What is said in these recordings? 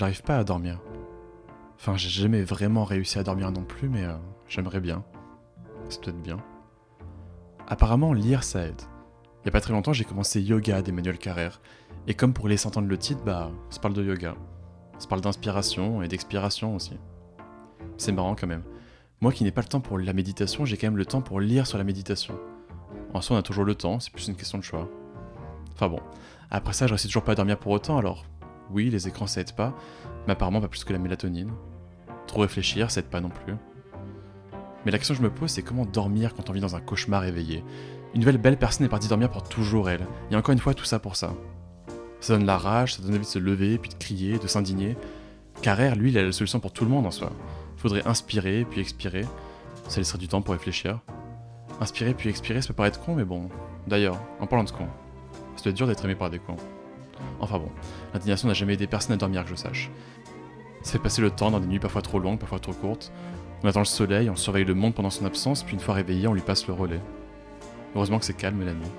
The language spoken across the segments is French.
j'arrive pas à dormir. Enfin, j'ai jamais vraiment réussi à dormir non plus, mais euh, j'aimerais bien. C'est peut-être bien. Apparemment, lire ça aide. Il y a pas très longtemps, j'ai commencé Yoga d'Emmanuel Carrère. Et comme pour laisser entendre le titre, bah, ça parle de yoga. Ça parle d'inspiration et d'expiration aussi. C'est marrant quand même. Moi qui n'ai pas le temps pour la méditation, j'ai quand même le temps pour lire sur la méditation. En soi, on a toujours le temps, c'est plus une question de choix. Enfin bon. Après ça, je réussis toujours pas à dormir pour autant, alors oui, les écrans ça aide pas, mais apparemment pas plus que la mélatonine. Trop réfléchir, ça aide pas non plus. Mais la question que je me pose, c'est comment dormir quand on vit dans un cauchemar éveillé Une nouvelle belle personne est partie dormir pour toujours elle. Et encore une fois, tout ça pour ça. Ça donne la rage, ça donne envie de se lever, puis de crier, de s'indigner. Carrère, lui, il a la solution pour tout le monde en soi. Faudrait inspirer, puis expirer. Ça laisserait du temps pour réfléchir. Inspirer, puis expirer, ça peut paraître con, mais bon. D'ailleurs, en parlant de con, ça doit être dur d'être aimé par des cons. Enfin bon, l'indignation n'a jamais aidé personne à dormir que je sache. Ça fait passer le temps dans des nuits parfois trop longues, parfois trop courtes. On attend le soleil, on surveille le monde pendant son absence, puis une fois réveillé, on lui passe le relais. Heureusement que c'est calme la nuit.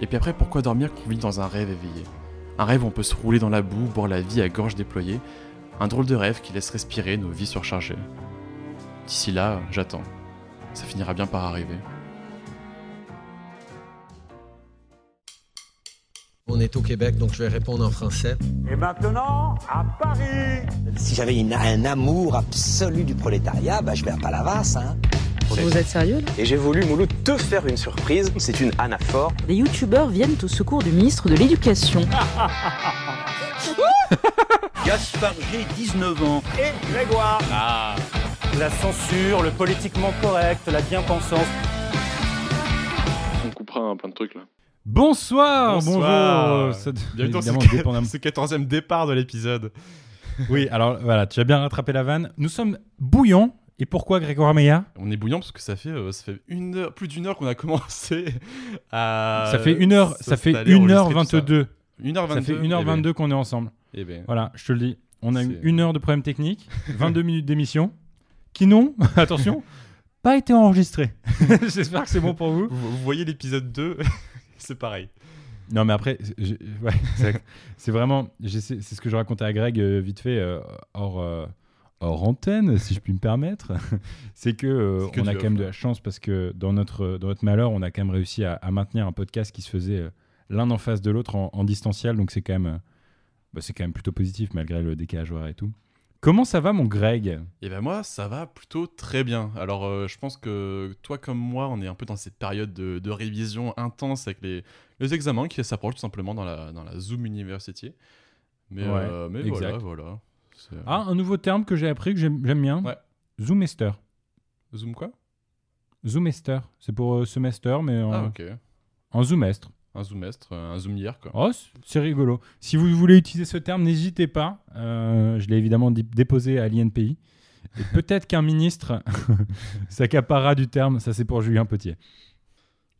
Et puis après, pourquoi dormir quand on vit dans un rêve éveillé? Un rêve où on peut se rouler dans la boue, boire la vie à gorge déployée. Un drôle de rêve qui laisse respirer nos vies surchargées. D'ici là, j'attends. Ça finira bien par arriver. On est au Québec, donc je vais répondre en français. Et maintenant, à Paris Si j'avais un amour absolu du prolétariat, bah, je vais à Palavas. Hein. Vous êtes sérieux là? Et j'ai voulu, Mouloud, te faire une surprise. C'est une anaphore. Les youtubeurs viennent au secours du ministre de l'Éducation. Gaspard G, 19 ans. et Grégoire. La censure, le politiquement correct, la bien-pensance. On coupera un plein de trucs là. Bonsoir, Bonsoir. bonjour. Ça- Bientôt, ce 14e départ de l'épisode. Oui, alors voilà, tu as bien rattrapé la vanne. Nous sommes bouillants. Et pourquoi Grégoire Meillat On est bouillant parce que ça fait, euh, ça fait une heure, plus d'une heure qu'on a commencé à. Ça fait 1h, ça fait s'installer, enregistrer tout ça. 1h22. 1h22. Ça fait 1h22 qu'on est ensemble. Eh ben, Voilà, je te le dis. On a eu une heure de problème technique, 22 minutes d'émission, qui n'ont, attention, pas été enregistrés. J'espère que c'est bon pour vous. vous, vous voyez l'épisode 2, c'est pareil. Non, mais après, ouais, c'est vraiment, c'est ce que je racontais à Greg euh, vite fait euh, hors, euh, hors antenne, si je puis me permettre. c'est que on a quand même de la chance parce que dans notre, dans notre malheur, on a quand même réussi à, à maintenir un podcast qui se faisait l'un en face de l'autre en, en distanciel. Donc c'est quand même, bah, c'est quand même plutôt positif malgré le décalage horaire et tout. Comment ça va, mon Greg? Et ben moi, ça va plutôt très bien. Alors, euh, je pense que toi comme moi, on est un peu dans cette période de, de révision intense avec les, les examens qui s'approchent tout simplement dans la, dans la Zoom University. Mais, Ouais, euh, mais voilà, voilà. Euh, Ah, un nouveau terme que j'ai appris que j'aime bien. Ouais. Zoomester. Zoom quoi? Zoomester. C'est pour euh, semester, mais en, Ah, en zoomestre. Un zoomestre, un zoomière quoi. Oh, c'est rigolo. Si vous voulez utiliser ce terme, n'hésitez pas. Euh, je l'ai évidemment dé- déposé à l'INPI. Et peut-être qu'un ministre s'accaparera du terme. Ça, c'est pour Julien Potier.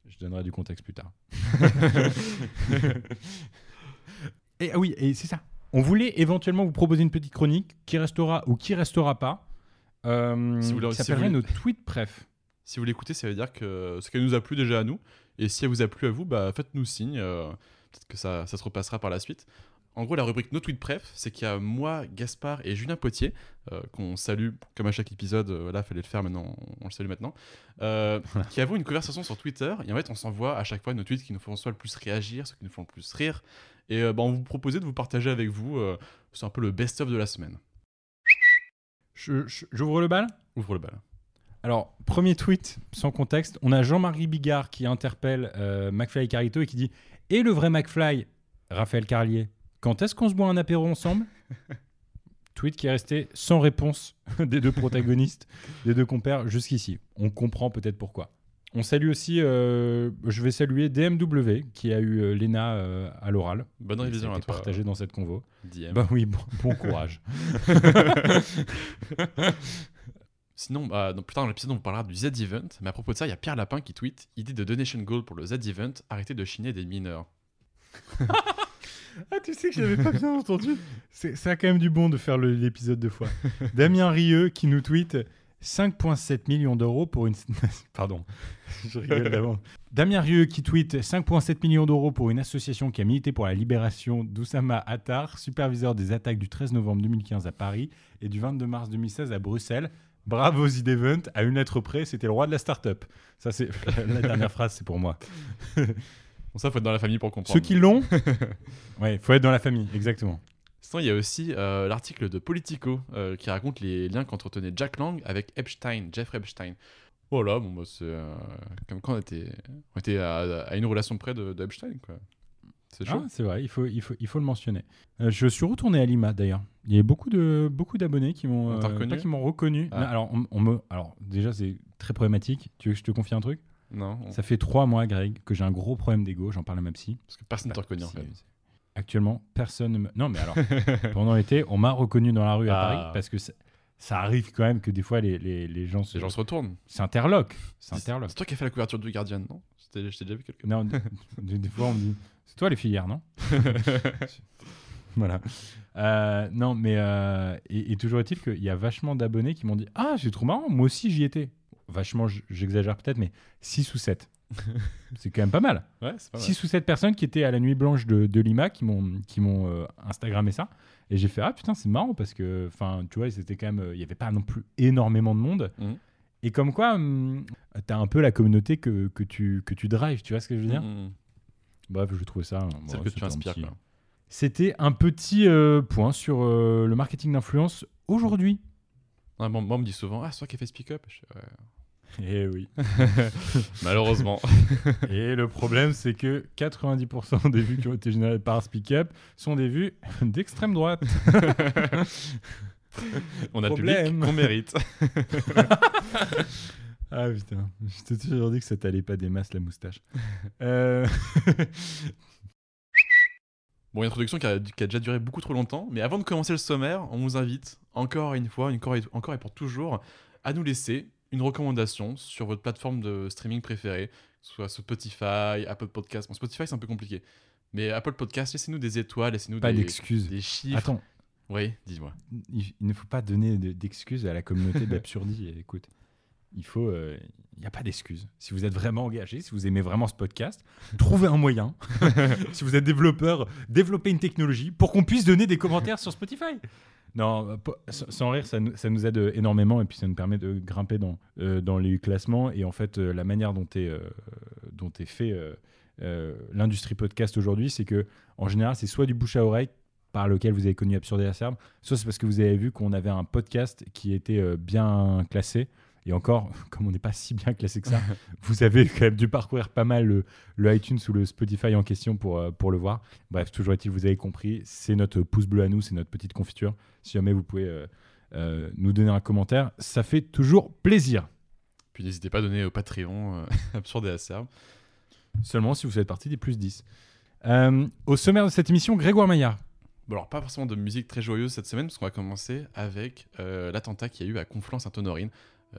Je donnerai du contexte plus tard. et ah oui, et c'est ça. On voulait éventuellement vous proposer une petite chronique qui restera ou qui restera pas. Euh, Si vous voulez- qui si s'appellerait vous nos tweets préf. Si vous l'écoutez, ça veut dire que ce qu'elle nous a plu déjà à nous. Et si elle vous a plu à vous, bah faites-nous signe. euh, Peut-être que ça, ça se repassera par la suite. En gros, la rubrique No Tweet Pref, c'est qu'il y a moi, Gaspard et Julien Potier, euh, qu'on salue comme à chaque épisode. euh, là, fallait le faire maintenant, on, le salue maintenant. euh, qui avouent une conversation sur Twitter. Et en fait, on s'envoie à chaque fois nos tweets qui nous font soit le plus réagir, ceux qui nous font le plus rire. Et bah, on vous proposait de vous partager avec vous. c'est un peu le best-of de la semaine. Je- je- J'ouvre le bal? Ouvre le bal. Alors, premier tweet, sans contexte, on a Jean-Marie Bigard qui interpelle euh, McFly et Carlito et qui dit Et le vrai McFly, Raphaël Carlier, quand est-ce qu'on se boit un apéro ensemble? Tweet qui est resté sans réponse des deux protagonistes, des deux compères jusqu'ici. On comprend peut-être pourquoi. On salue aussi, euh, je vais saluer DMW qui a eu euh, euh, à l'oral. Bonne révision à toi. partagé dans cette convo. DM. Bah oui, bon, bon courage. Sinon, bah, donc, plus tard dans l'épisode, on parlera du Z-Event. Mais à propos de ça, il y a Pierre Lapin qui tweet Idée de donation goal pour le Z-Event, arrêtez de chiner des mineurs. Ah, tu sais que j'avais pas bien entendu. C'est, ça a quand même du bon de faire le- l'épisode deux fois. Damien Rieux qui nous tweet 5,7 millions d'euros pour une. Pardon, je rigole d'avant. Damien Rieu qui tweet 5,7 millions d'euros pour une association qui a milité pour la libération d'Oussama Attar, superviseur des attaques du 13 novembre 2015 à Paris et du 22 mars 2016 à Bruxelles. Bravo Zidevent, à une lettre près, c'était le roi de la start-up. Ça, c'est la dernière phrase, c'est pour moi. Bon, ça, faut être dans la famille pour comprendre. Ceux qui l'ont, ouais, faut être dans la famille, exactement. Sinon, il y a aussi euh, l'article de Politico euh, qui raconte les liens qu'entretenait Jack Lang avec Epstein, Jeffrey Epstein. Voilà, bon, bah, c'est euh, comme quand on était, on était à, à une relation près de, de Epstein, quoi. C'est chaud. Ah, c'est vrai, il faut, il, faut, il faut le mentionner. Euh, je suis retourné à Lima d'ailleurs. Il y a beaucoup de beaucoup d'abonnés qui m'ont On t'a euh, reconnu pas qui m'ont reconnu. Ah. Alors, on, on me, alors déjà c'est très problématique. Tu veux que je te confie un truc? Non, on- Ça fait trois mois, Greg, que j'ai un gros problème d'ego. J'en parle à ma psy. parce que personne ne te reconnaît en Si, fait. Actuellement, personne ne me. Non, mais alors, pendant l'été, on m'a reconnu dans la rue à Ah. Paris parce que ça, arrive quand même que des fois les, les, les gens se. Les gens se retournent. S'interloquent. c'est toi qui as fait la couverture du Guardian, non? Je t'ai déjà vu quelque Non, des, fois on me dit c'est toi les filières, non? Voilà. Euh, non, mais euh, et, et toujours est-il qu'il y a vachement d'abonnés qui m'ont dit ah c'est trop marrant, moi aussi j'y étais. Vachement, j'exagère peut-être, mais 6 ou 7. c'est quand même pas mal. Ouais, c'est pas mal. 6 ou 7 personnes qui étaient à la nuit blanche de, de Lima qui m'ont qui m'ont euh, Instagrammé ça. Et j'ai fait ah putain c'est marrant parce que enfin tu vois c'était quand même euh, il y avait pas non plus énormément de monde. Mhm. Et comme quoi hum, t'as un peu la communauté que, que tu que tu drives, tu vois ce que je veux dire Mm, mm. Bref, je trouvais ça. Celle bon, que tu un inspires. C'était un petit euh, point sur euh, le marketing d'influence aujourd'hui. Ouais, bon, moi, on me dit souvent Ah, c'est toi qui as fait Speak Up? Je Ouais. Eh oui. Malheureusement. Et le problème, c'est que 90% des vues qui ont été générées par Speak Up sont des vues d'extrême droite. on a le Problème. public qu'on mérite. Ah putain, je t'ai toujours dit que ça t'allait pas des masses la moustache. Euh, Bon, une introduction qui a, qui a déjà duré beaucoup trop longtemps, mais avant de commencer le sommaire, on vous invite encore une fois, encore et, encore et pour toujours, à nous laisser une recommandation sur votre plateforme de streaming préférée, soit Spotify, Apple Podcast. Bon, Spotify, c'est un peu compliqué, mais Apple Podcast, laissez-nous des étoiles, laissez-nous des, des chiffres. Attends, Oui, dis-moi. il, il ne faut pas donner de- d'excuses à la communauté d'absurdie. Écoute, il faut. euh, Il n'y a pas d'excuses. Si vous êtes vraiment engagé, si vous aimez vraiment ce podcast, trouvez un moyen. si vous êtes développeur, développez une technologie pour qu'on puisse donner des commentaires sur Spotify. Non, sans rire, ça nous, ça nous aide énormément et puis ça nous permet de grimper dans, euh, dans les classements. Et en fait, euh, la manière dont est, euh, dont est fait l'industrie podcast aujourd'hui, c'est que en général, c'est soit du bouche à oreille par lequel vous avez connu Absurde et Acerbe, soit c'est parce que vous avez vu qu'on avait un podcast qui était euh, bien classé. Et encore, comme on n'est pas si bien classé que ça, vous avez quand même dû parcourir pas mal le, le iTunes ou le Spotify en question pour, euh, pour le voir. Bref, toujours est-il, vous avez compris, c'est notre pouce bleu à nous, c'est notre petite confiture. Si jamais vous pouvez euh, euh, nous donner un commentaire, ça fait toujours plaisir. Puis n'hésitez pas à donner au Patreon Absurde et Acerbe. Seulement si vous faites partie des plus 10. Euh, au sommaire de cette émission, Grégoire Maillard. Bon, alors, pas forcément de musique très joyeuse cette semaine, parce qu'on va commencer avec euh, l'attentat qu'il y a eu à Conflans-Sainte-Honorine,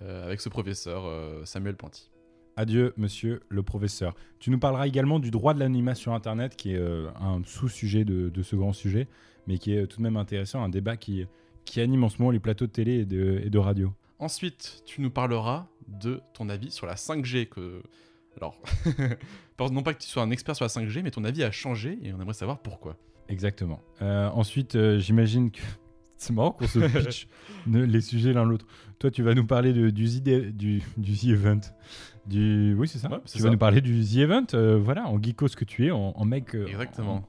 euh, avec ce professeur euh, Samuel Panty. Adieu, monsieur le professeur. Tu nous parleras également du droit de l'anonymat sur Internet, qui est un sous-sujet de, de ce grand sujet, mais qui est tout de même intéressant, un débat qui, qui anime en ce moment les plateaux de télé et de, et de radio. Ensuite, tu nous parleras de ton avis sur la 5G. Que... Alors, non pas que tu sois un expert sur la 5G, mais ton avis a changé et on aimerait savoir pourquoi. Exactement. Euh, ensuite, euh, j'imagine que c'est marrant qu'on se pitch les sujets l'un l'autre. Toi, tu vas nous parler de, du, Z, du, du The Event. Du... Oui, c'est ça. Ouais, c'est tu vas nous parler du The Event, euh, voilà, en geekos que tu es, en, en mec. Exactement.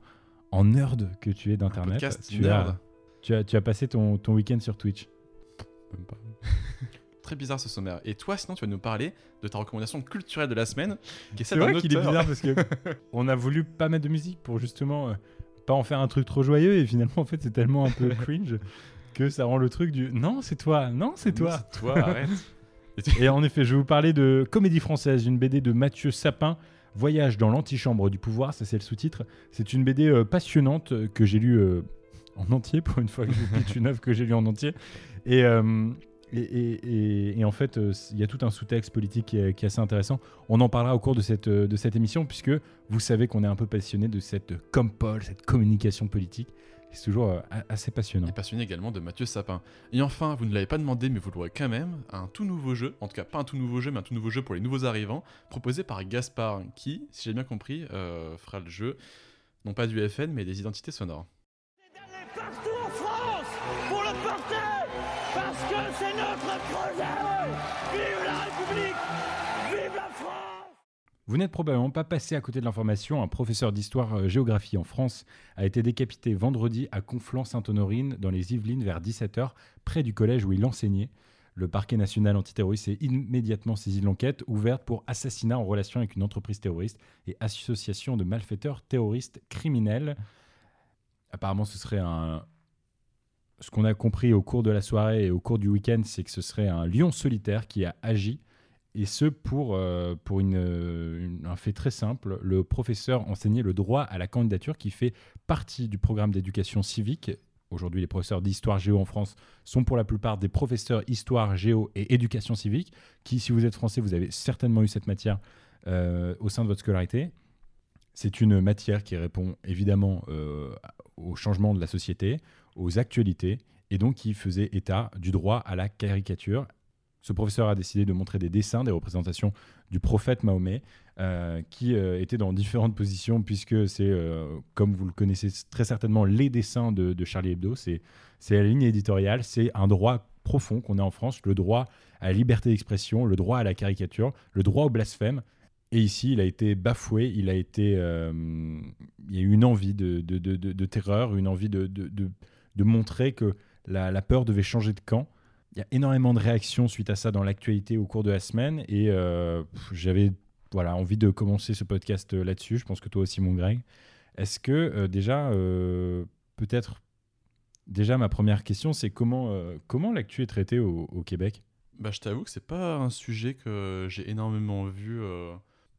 En, en nerd que tu es d'Internet. Tu nerd. as, tu, as, tu as passé ton, ton week-end sur Twitch. Même pas. Très bizarre ce sommaire. Et toi, sinon, tu vas nous parler de ta recommandation culturelle de la semaine, qui est C'est celle d'un vrai qu'il est auteur. bizarre parce que on a voulu pas mettre de musique pour justement pas en faire un truc trop joyeux et finalement en fait c'est tellement un peu cringe que ça rend le truc du non c'est toi non c'est toi. C'est toi, arrête. et en effet je vais vous parler de Comédie française une BD de Mathieu Sapin Voyage dans l'antichambre du pouvoir ça c'est le sous-titre. C'est une BD euh, passionnante que j'ai lue euh, en entier pour une fois que je pitch une œuvre que j'ai lue en entier. Et euh, et, en fait, euh, il y a tout un sous-texte politique qui est, assez intéressant. On en parlera au cours de cette, euh, de cette émission, puisque vous savez qu'on est un peu passionné de cette euh, compol, cette communication politique, C'est toujours assez passionnant. Et passionné également de Mathieu Sapin. Et enfin, vous ne l'avez pas demandé, mais vous l'aurez quand même, un tout nouveau jeu, en tout cas pas un tout nouveau jeu, mais un tout nouveau jeu pour les nouveaux arrivants, proposé par Gaspard, qui, si j'ai bien compris, fera le jeu, non pas du FN, mais des identités sonores. Vive la République, vive la France. Vous n'êtes probablement pas passé à côté de l'information. Un professeur d'histoire-géographie en France a été décapité vendredi à Conflans-Sainte-Honorine, dans les Yvelines, vers 17h, près du collège où il enseignait. Le parquet national antiterroriste s'est immédiatement saisi de l'enquête ouverte pour assassinat en relation avec une entreprise terroriste et association de malfaiteurs terroristes criminels. Apparemment, ce serait un. Ce qu'on a compris au cours de la soirée et au cours du week-end, c'est que ce serait un lion solitaire qui a agi et ce pour, euh, pour euh, un fait très simple. Le professeur enseignait le droit à la candidature qui fait partie du programme d'éducation civique. Aujourd'hui, les professeurs d'histoire géo en France sont pour la plupart des professeurs histoire géo et éducation civique, qui, si vous êtes français, vous avez certainement eu cette matière euh, au sein de votre scolarité. C'est une matière qui répond évidemment euh, au changement de la société, aux actualités, et donc qui faisait état du droit à la caricature. Ce professeur a décidé de montrer des dessins, des représentations du prophète Mahomet, euh, qui euh, étaient dans différentes positions, puisque c'est, euh, comme vous le connaissez très certainement, les dessins de, Charlie Hebdo. C'est, c'est la ligne éditoriale, c'est un droit profond qu'on a en France, le droit à la liberté d'expression, le droit à la caricature, le droit au blasphème. Et ici, il a été bafoué, il a été, euh, il y a eu une envie de- de- de terreur, une envie de, de, montrer que la, peur devait changer de camp. Il y a énormément de réactions suite à ça dans l'actualité au cours de la semaine, et euh, j'avais voilà envie de commencer ce podcast euh, là-dessus. Je pense que toi aussi, mon Greg. Est-ce que euh, déjà, peut-être, déjà ma première question, c'est comment comment l'actu est traitée au, Québec? Bah, je t'avoue que c'est pas un sujet que j'ai énormément vu.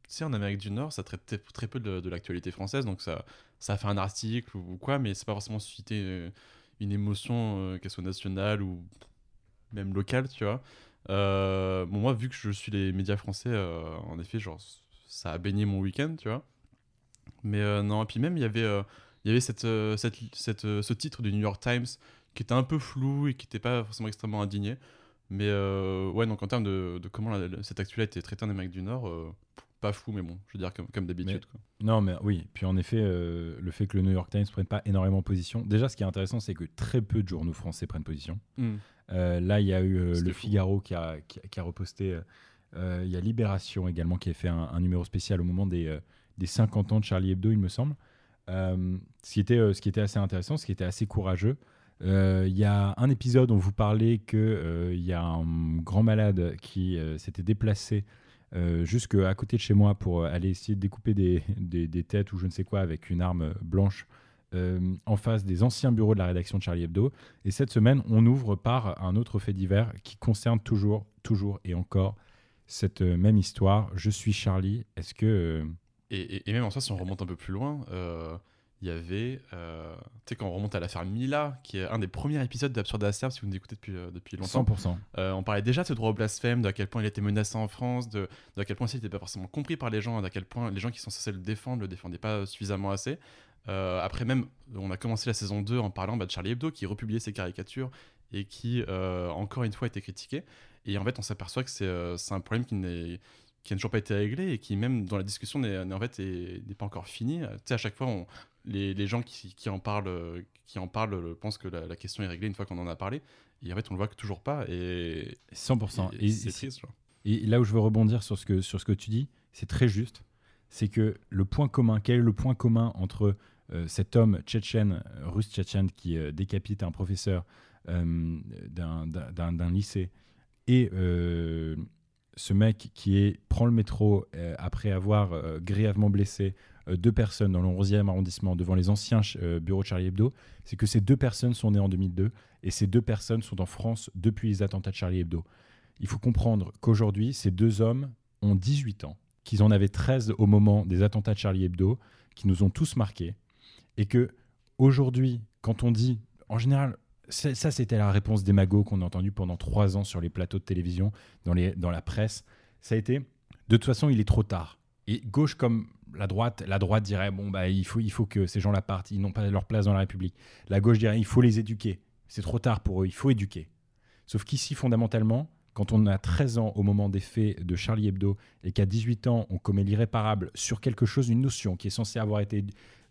Tu sais, en Amérique du Nord, ça traite très peu de, de l'actualité française, donc ça, ça a fait un article ou, quoi, mais c'est pas forcément suscité une émotion, euh, qu'elle soit nationale ou même locale, tu vois. Euh, bon, moi, vu que je suis les médias français, euh, en effet, genre, ça a baigné mon week-end, tu vois. Mais non, et puis même, il y avait, il y avait cette, cette, cette, ce titre du New York Times qui était un peu flou et qui n'était pas forcément extrêmement indigné. Mais ouais, donc en termes de, de comment la- cette actu-là été traitée en Amérique du Nord, pas fou, mais bon, je veux dire comme, comme d'habitude. Non, mais oui. Puis en effet, euh, le fait que le New York Times prenne pas énormément position. Déjà, ce qui est intéressant, c'est que très peu de journaux français prennent position. Mm. Euh, là, il y a eu euh, le fou. Figaro qui a, qui, a- qui a reposté. Il y a Libération également qui a fait un, un numéro spécial au moment des, des 50 ans de Charlie Hebdo, il me semble. Ce, qui était, ce qui était assez intéressant, ce qui était assez courageux. Il y a un épisode où vous parlez qu'il y a un grand malade qui s'était déplacé euh, jusque à côté de chez moi pour euh, aller essayer de découper des, des- têtes ou je ne sais quoi avec une arme blanche euh, en face des anciens bureaux de la rédaction de Charlie Hebdo. Et cette semaine, on ouvre par un autre fait divers qui concerne toujours, toujours et encore cette euh, même histoire. Je suis Charlie. Est-ce que. euh, Et, et- même en soi, si on remonte un peu plus loin, euh, il y avait, euh, tu sais, quand on remonte à l'affaire Mila, qui est un des premiers épisodes d'Absurde Acerbe, si vous nous écoutez depuis, euh, depuis longtemps. 100%. Euh, on parlait déjà de ce droit au blasphème, de à quel point il était menacé en France, de, de à quel point il n'était pas forcément compris par les gens, d'à quel point les gens qui sont censés le défendre le défendaient pas suffisamment assez. Après même, on a commencé la saison 2 en parlant bah, de Charlie Hebdo qui republiait ses caricatures et qui, encore une fois, été critiqué. Et en fait, on s'aperçoit que c'est c'est un problème qui n'est qui n'a toujours pas été réglé et qui même dans la discussion n'est en fait n'est pas encore fini. Tu sais, à chaque fois, on, les, les gens qui, qui en parlent, qui en parlent pensent que la, la question est réglée une fois qu'on en a parlé. Et en fait, on le voit que toujours pas. Et 100%. et Et, c'est triste. genre. et là où je veux rebondir sur ce que, sur ce que tu dis, c'est très juste. C'est que le point commun, quel est le point commun entre euh, cet homme tchétchène, euh, russe tchétchène, qui euh, décapite un professeur euh, d'un- lycée et ce mec qui est, prend le métro euh, après avoir euh, grièvement blessé euh, deux personnes dans le 11e arrondissement devant les anciens bureaux de Charlie Hebdo, c'est que ces deux personnes sont nées en 2002 et ces deux personnes sont en France depuis les attentats de Charlie Hebdo. Il faut comprendre qu'aujourd'hui, ces deux hommes ont 18 ans, qu'ils en avaient 13 au moment des attentats de Charlie Hebdo, qui nous ont tous marqués, et que aujourd'hui, quand on dit, en général, ça c'était la réponse des qu'on a entendue pendant trois ans sur les plateaux de télévision, dans, les, dans la presse, ça a été, de toute façon, il est trop tard. Et gauche comme la droite, la droite dirait bon bah il faut, il faut que ces gens-là partent, ils n'ont pas leur place dans la République. La gauche dirait il faut les éduquer. C'est trop tard pour eux, il faut éduquer. Sauf qu'ici, fondamentalement, quand on a 13 ans au moment des faits de Charlie Hebdo et qu'à 18 ans, on commet l'irréparable sur quelque chose, une notion qui est censée avoir été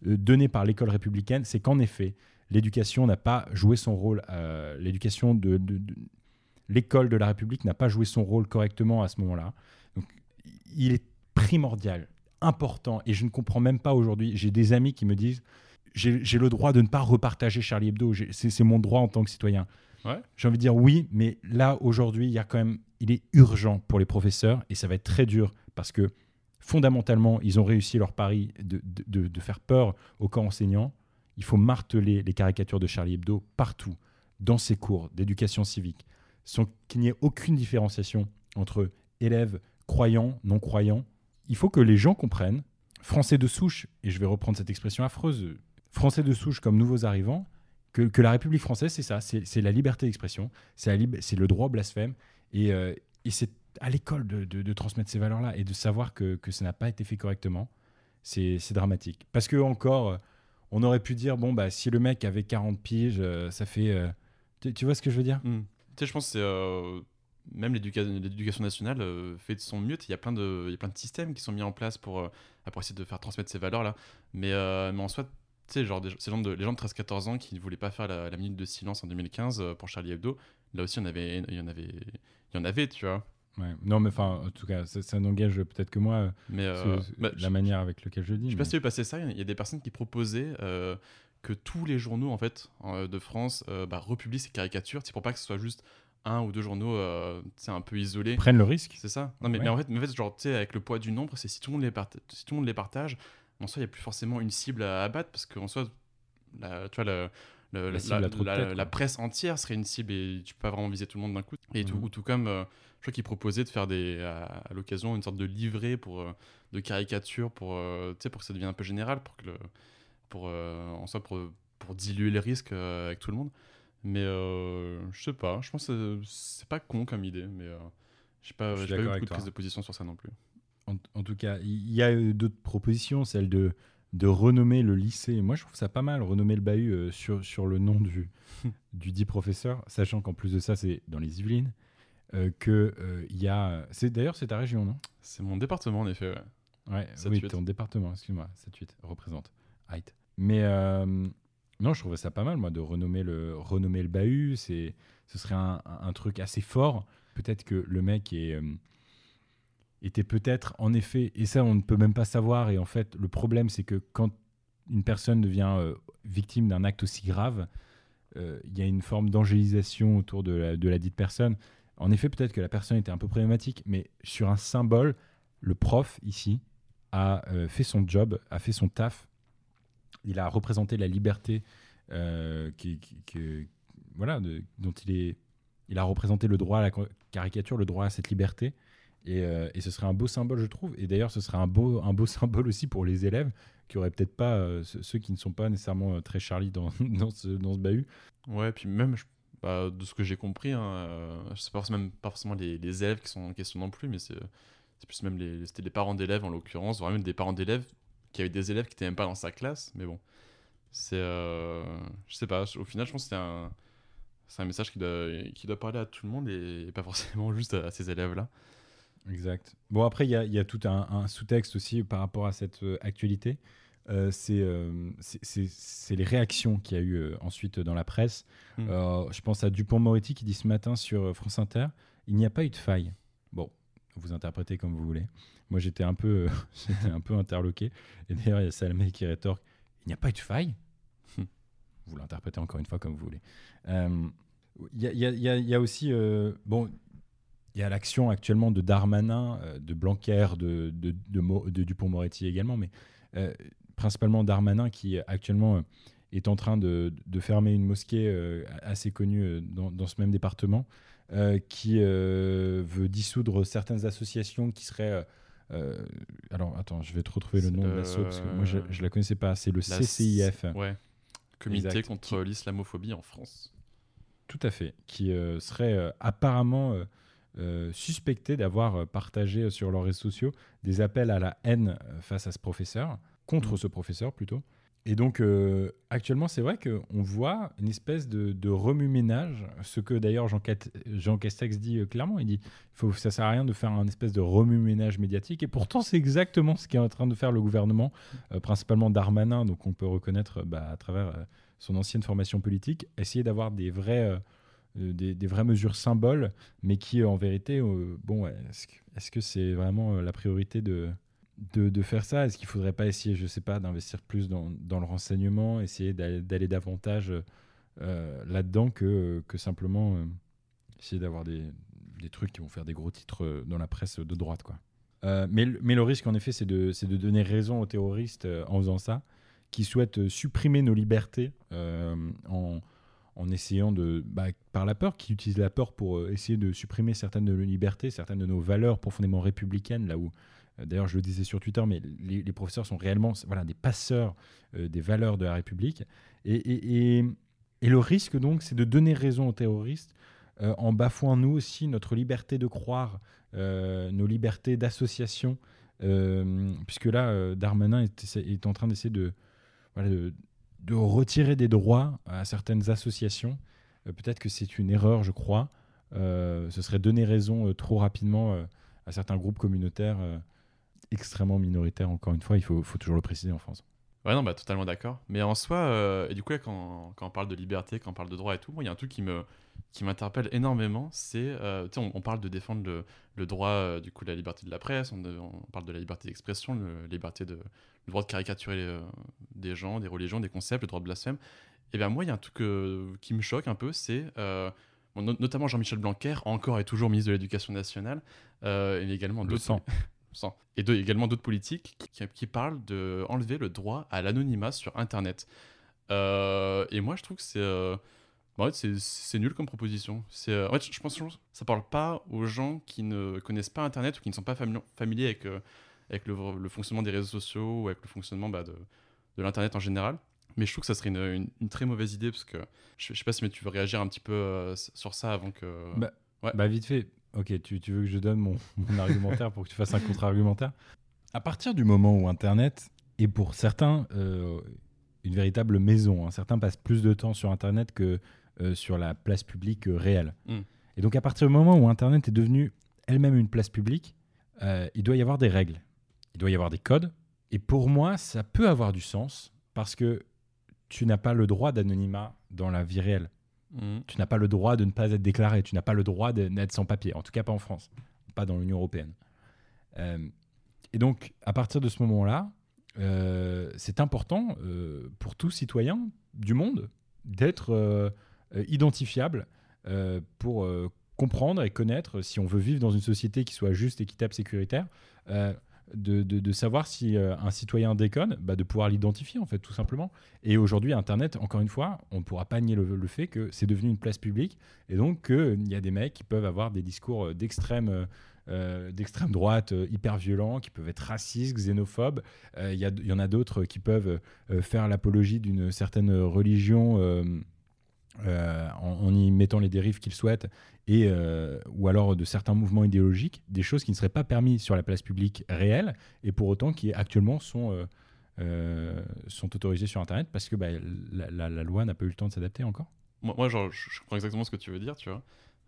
euh, donnée par l'école républicaine, c'est qu'en effet, l'éducation n'a pas joué son rôle. euh, l'éducation de, de- de- l'école de la République n'a pas joué son rôle correctement à ce moment-là. Donc, il est primordial, important, et je ne comprends même pas aujourd'hui. J'ai des amis qui me disent j'ai le droit de ne pas repartager Charlie Hebdo. C'est mon droit en tant que citoyen. Ouais. J'ai envie de dire oui, mais là aujourd'hui, il y a quand même, il est urgent pour les professeurs et ça va être très dur parce que fondamentalement, ils ont réussi leur pari de, de- de- de faire peur au corps enseignant. Il faut marteler les caricatures de Charlie Hebdo partout, dans ces cours d'éducation civique, sans qu'il n'y ait aucune différenciation entre élèves croyants, non croyants. Il faut que les gens comprennent, français de souche, et je vais reprendre cette expression affreuse, français de souche comme nouveaux arrivants, que, la République française, c'est ça, c'est la liberté d'expression, c'est le droit blasphème, et, euh, et c'est à l'école de, transmettre ces valeurs-là et de savoir que, que ça n'a pas été fait correctement, c'est dramatique. Parce que encore, on aurait pu dire, bon, bah, si le mec avait 40 piges, euh, ça fait... euh, tu, vois ce que je veux dire? Hmm. Tu sais, je pense que euh, même l'éduca- l'éducation nationale fait de son mieux. Il y, a plein de, systèmes qui sont mis en place pour, essayer de faire transmettre ces valeurs-là. Mais, mais en soi, tu sais, genre, de, les gens de 13-14 ans qui ne voulaient pas faire la, la minute de silence en 2015 euh, pour Charlie Hebdo, là aussi, il y y il y en avait tu vois. Ouais. Non, mais enfin, en tout cas, ça, ça n'engage peut-être que moi, euh, Mais euh, ce- bah, la manière avec laquelle je le dis. Je sais pas si tu passer ça, il y a des personnes qui proposaient euh, que tous les journaux en fait de France euh, bah, republient ces caricatures, c'est pour pas que ce soit juste un ou deux journaux sais, un peu isolés. Prennent le risque. C'est ça. Non mais, Ouais. mais en fait, mais en fait genre avec le poids du nombre, c'est si tout le monde les parta- si tout le monde les partage, en soi il y a plus forcément une cible à abattre parce qu'en soi la, tu vois le- le- La presse entière serait une cible et tu peux pas vraiment viser tout le monde d'un coup. Et tout, Mhm. ou tout comme je crois qu'ils proposaient de faire des à, à l'occasion une sorte de livret pour euh, de caricatures pour euh, pour que ça devienne un peu général pour que le pour euh, en soi pour, pour diluer les risques avec tout le monde. Mais euh, je sais pas, je pense que c'est- pas con comme idée, mais euh, j'ai pas, pas eu beaucoup de toi. prise de position sur ça non plus. En, en tout cas, il y a d'autres propositions, celle de, de renommer le lycée. Moi, je trouve ça pas mal, renommer le bahut euh, sur, sur le nom du, du dit professeur, sachant qu'en plus de ça, c'est dans les Yvelines. Euh, que euh, il y a. C'est d'ailleurs c'est ta région, non? C'est mon département en effet. ouais. Ouais, 7-8. oui, ton département, excuse-moi, 7-8 représente. Height. Mais euh, non, je trouvais ça pas mal, moi, de renommer le, renommer le bahut. C'est, ce serait un, truc assez fort. Peut-être que le mec est, euh, était peut-être, en effet, et ça, on ne peut même pas savoir. Et en fait, le problème, c'est que quand une personne devient euh, victime d'un acte aussi grave, euh, il y a une forme d'angélisation autour de la, de la dite personne. En effet, peut-être que la personne était un peu problématique, mais sur un symbole, le prof ici a euh, fait son job, a fait son taf. Il a représenté la liberté euh, voilà, dont il est. Il a représenté le droit à la caricature, le droit à cette liberté. Et, euh, ce serait un beau symbole, je trouve. Et d'ailleurs, ce serait un beau, un beau symbole aussi pour les élèves qui auraient peut-être pas, ceux qui ne sont pas nécessairement très Charlie dans, dans, ce, dans ce bahut. Ouais, puis même bah, de ce que j'ai compris, hein, euh, c'est pas forcément, pas forcément les, élèves qui sont en question non plus, mais c'est plus même c'était les parents d'élèves en l'occurrence, voire même des parents d'élèves qui avaient des élèves qui étaient même pas dans sa classe, mais bon, c'est, euh, je sais pas, au final je pense que c'est un, un message qui doit, qui doit parler à tout le monde et, pas forcément juste à, ces élèves-là. Exact. Bon, après, il y a, y a tout un, un sous-texte aussi par rapport à cette euh, actualité. Euh, c'est euh, c'est- c'est- c'est les réactions qu'il y a eu euh, ensuite dans la presse. Mm. Euh, je pense à Dupont-Moretti qui dit ce matin sur euh, France Inter il n'y a pas eu de faille. Bon, vous interprétez comme vous voulez. Moi, j'étais un, peu, euh, un peu interloqué. Et d'ailleurs, il y a Salmé qui rétorque il n'y a pas eu de faille? Vous l'interprétez encore une fois comme vous voulez. Euh, Il y, y y y a aussi. euh, bon, il y a l'action actuellement de Darmanin, euh, de Blanquer, de, de, de, Mo- de Dupont-Moretti également, mais euh, principalement Darmanin qui actuellement euh, est en train de, de fermer une mosquée euh, assez connue euh, dans, dans ce même département, euh, qui euh, veut dissoudre certaines associations qui seraient... euh, euh, alors attends, je vais te retrouver le nom de l'asso parce que moi je, je la connaissais pas. C'est le CCIF. Ouais. Comité Exact. contre l'islamophobie en France. Tout à fait, qui euh, serait euh, apparemment euh, euh, suspectés d'avoir euh, partagé euh, sur leurs réseaux sociaux des appels à la haine euh, face à ce professeur, contre Mhm. ce professeur plutôt. Et donc, euh, actuellement, c'est vrai qu'on voit une espèce de, de remue-ménage, ce que d'ailleurs Jean, Castex dit euh, clairement. Il dit faut, ça sert à rien de faire un espèce de remue-ménage médiatique. Et pourtant, c'est exactement ce qu'est en train de faire le gouvernement, euh, principalement Darmanin, donc on peut reconnaître bah, à travers euh, son ancienne formation politique, essayer d'avoir des vrais. des, des vraies mesures symboles, mais qui, en vérité, bon, est-ce que c'est vraiment la priorité de, de, de faire ça? Est-ce qu'il ne faudrait pas essayer, je ne sais pas, d'investir plus dans, dans le renseignement, essayer d'aller davantage euh, là-dedans que, que simplement euh, essayer d'avoir des, des trucs qui vont faire des gros titres euh, dans la presse de droite, quoi? Mais, mais le risque, en effet, c'est de, de donner raison aux terroristes en faisant ça, qui souhaitent supprimer nos libertés en, en essayant de, bah, par la peur, qui utilisent la peur pour essayer de supprimer certaines de nos libertés, certaines de nos valeurs profondément républicaines, là où, d'ailleurs je le disais sur Twitter, mais les, professeurs sont réellement voilà, des passeurs euh, des valeurs de la République. Et, le risque donc, c'est de donner raison aux terroristes euh, en bafouant nous aussi notre liberté de croire, euh, nos libertés d'association, euh, puisque là, euh, Darmanin est, en train d'essayer de, retirer des droits à certaines associations. Euh, Peut-être que c'est une erreur, je crois. Euh, ce serait donner raison euh, trop rapidement euh, à certains groupes communautaires euh, extrêmement minoritaires, encore une fois, il faut, faut toujours le préciser en France. Ouais, non, bah totalement d'accord. Mais en soi, euh, et du coup, là, quand, quand on parle de liberté, quand on parle de droit et tout, moi, il y a un truc qui me qui m'interpelle énormément, c'est, euh, tu sais, on, on parle de défendre le, le droit, euh, du coup, la liberté de la presse, on, on parle de la liberté d'expression, le, liberté de, le droit de caricaturer euh, des gens, des religions, des concepts, le droit de blasphème. Et bien moi, il y a un truc qui me choque un peu, c'est bon, no- notamment Jean-Michel Blanquer, encore et toujours ministre de l'Éducation nationale, et également Le sang. Et de- également d'autres politiques qui, qui parlent de enlever le droit à l'anonymat sur Internet. Euh, et moi, je trouve que c'est euh, bah, en fait, c'est- nul comme proposition. C'est euh, en fait, je pense que ça parle pas aux gens qui ne connaissent pas Internet ou qui ne sont pas famili- familiers avec, euh, avec le, le fonctionnement des réseaux sociaux ou avec le fonctionnement bah, de, de l'Internet en général. Mais je trouve que ça serait une, une- une très mauvaise idée parce que je, je sais pas si mais tu veux réagir un petit peu sur ça avant que. Bah, Ouais. Bah vite fait, ok, tu, tu veux que je donne mon, mon argumentaire pour que tu fasses un contre-argumentaire? À partir du moment où Internet est pour certains euh, une véritable maison, hein, certains passent plus de temps sur Internet que euh, sur la place publique euh, réelle. Mm. Et donc à partir du moment où Internet est devenu elle-même une place publique, euh, il doit y avoir des règles, il doit y avoir des codes. Et pour moi, ça peut avoir du sens parce que tu n'as pas le droit d'anonymat dans la vie réelle Mhm. tu n'as pas le droit de ne pas être déclaré, tu n'as pas le droit de n'être sans papier, en tout cas pas en France, pas dans l'Union européenne. Euh, et donc, à partir de ce moment-là, euh, c'est important euh, pour tout citoyen du monde d'être identifiable pour comprendre et connaître si on veut vivre dans une société qui soit juste, équitable, sécuritaire. Euh, de, de- savoir si euh, un citoyen déconne, bah, de pouvoir l'identifier en fait tout simplement. Et aujourd'hui, Internet, encore une fois, on ne pourra pas nier le, le fait que c'est devenu une place publique et donc qu'il y a des mecs qui peuvent avoir des discours euh, d'extrême euh, euh, d'extrême droite euh, hyper violents, qui peuvent être racistes, xénophobes. Euh, Il y, y en a d'autres qui peuvent euh, faire l'apologie d'une certaine religion euh, en, y mettant les dérives qu'ils souhaitent, et, euh, ou alors de certains mouvements idéologiques, des choses qui ne seraient pas permises sur la place publique réelle, et pour autant qui actuellement sont, euh, sont autorisées sur Internet parce que bah, la, loi n'a pas eu le temps de s'adapter encore. moi, je, comprends exactement ce que tu veux dire, tu vois.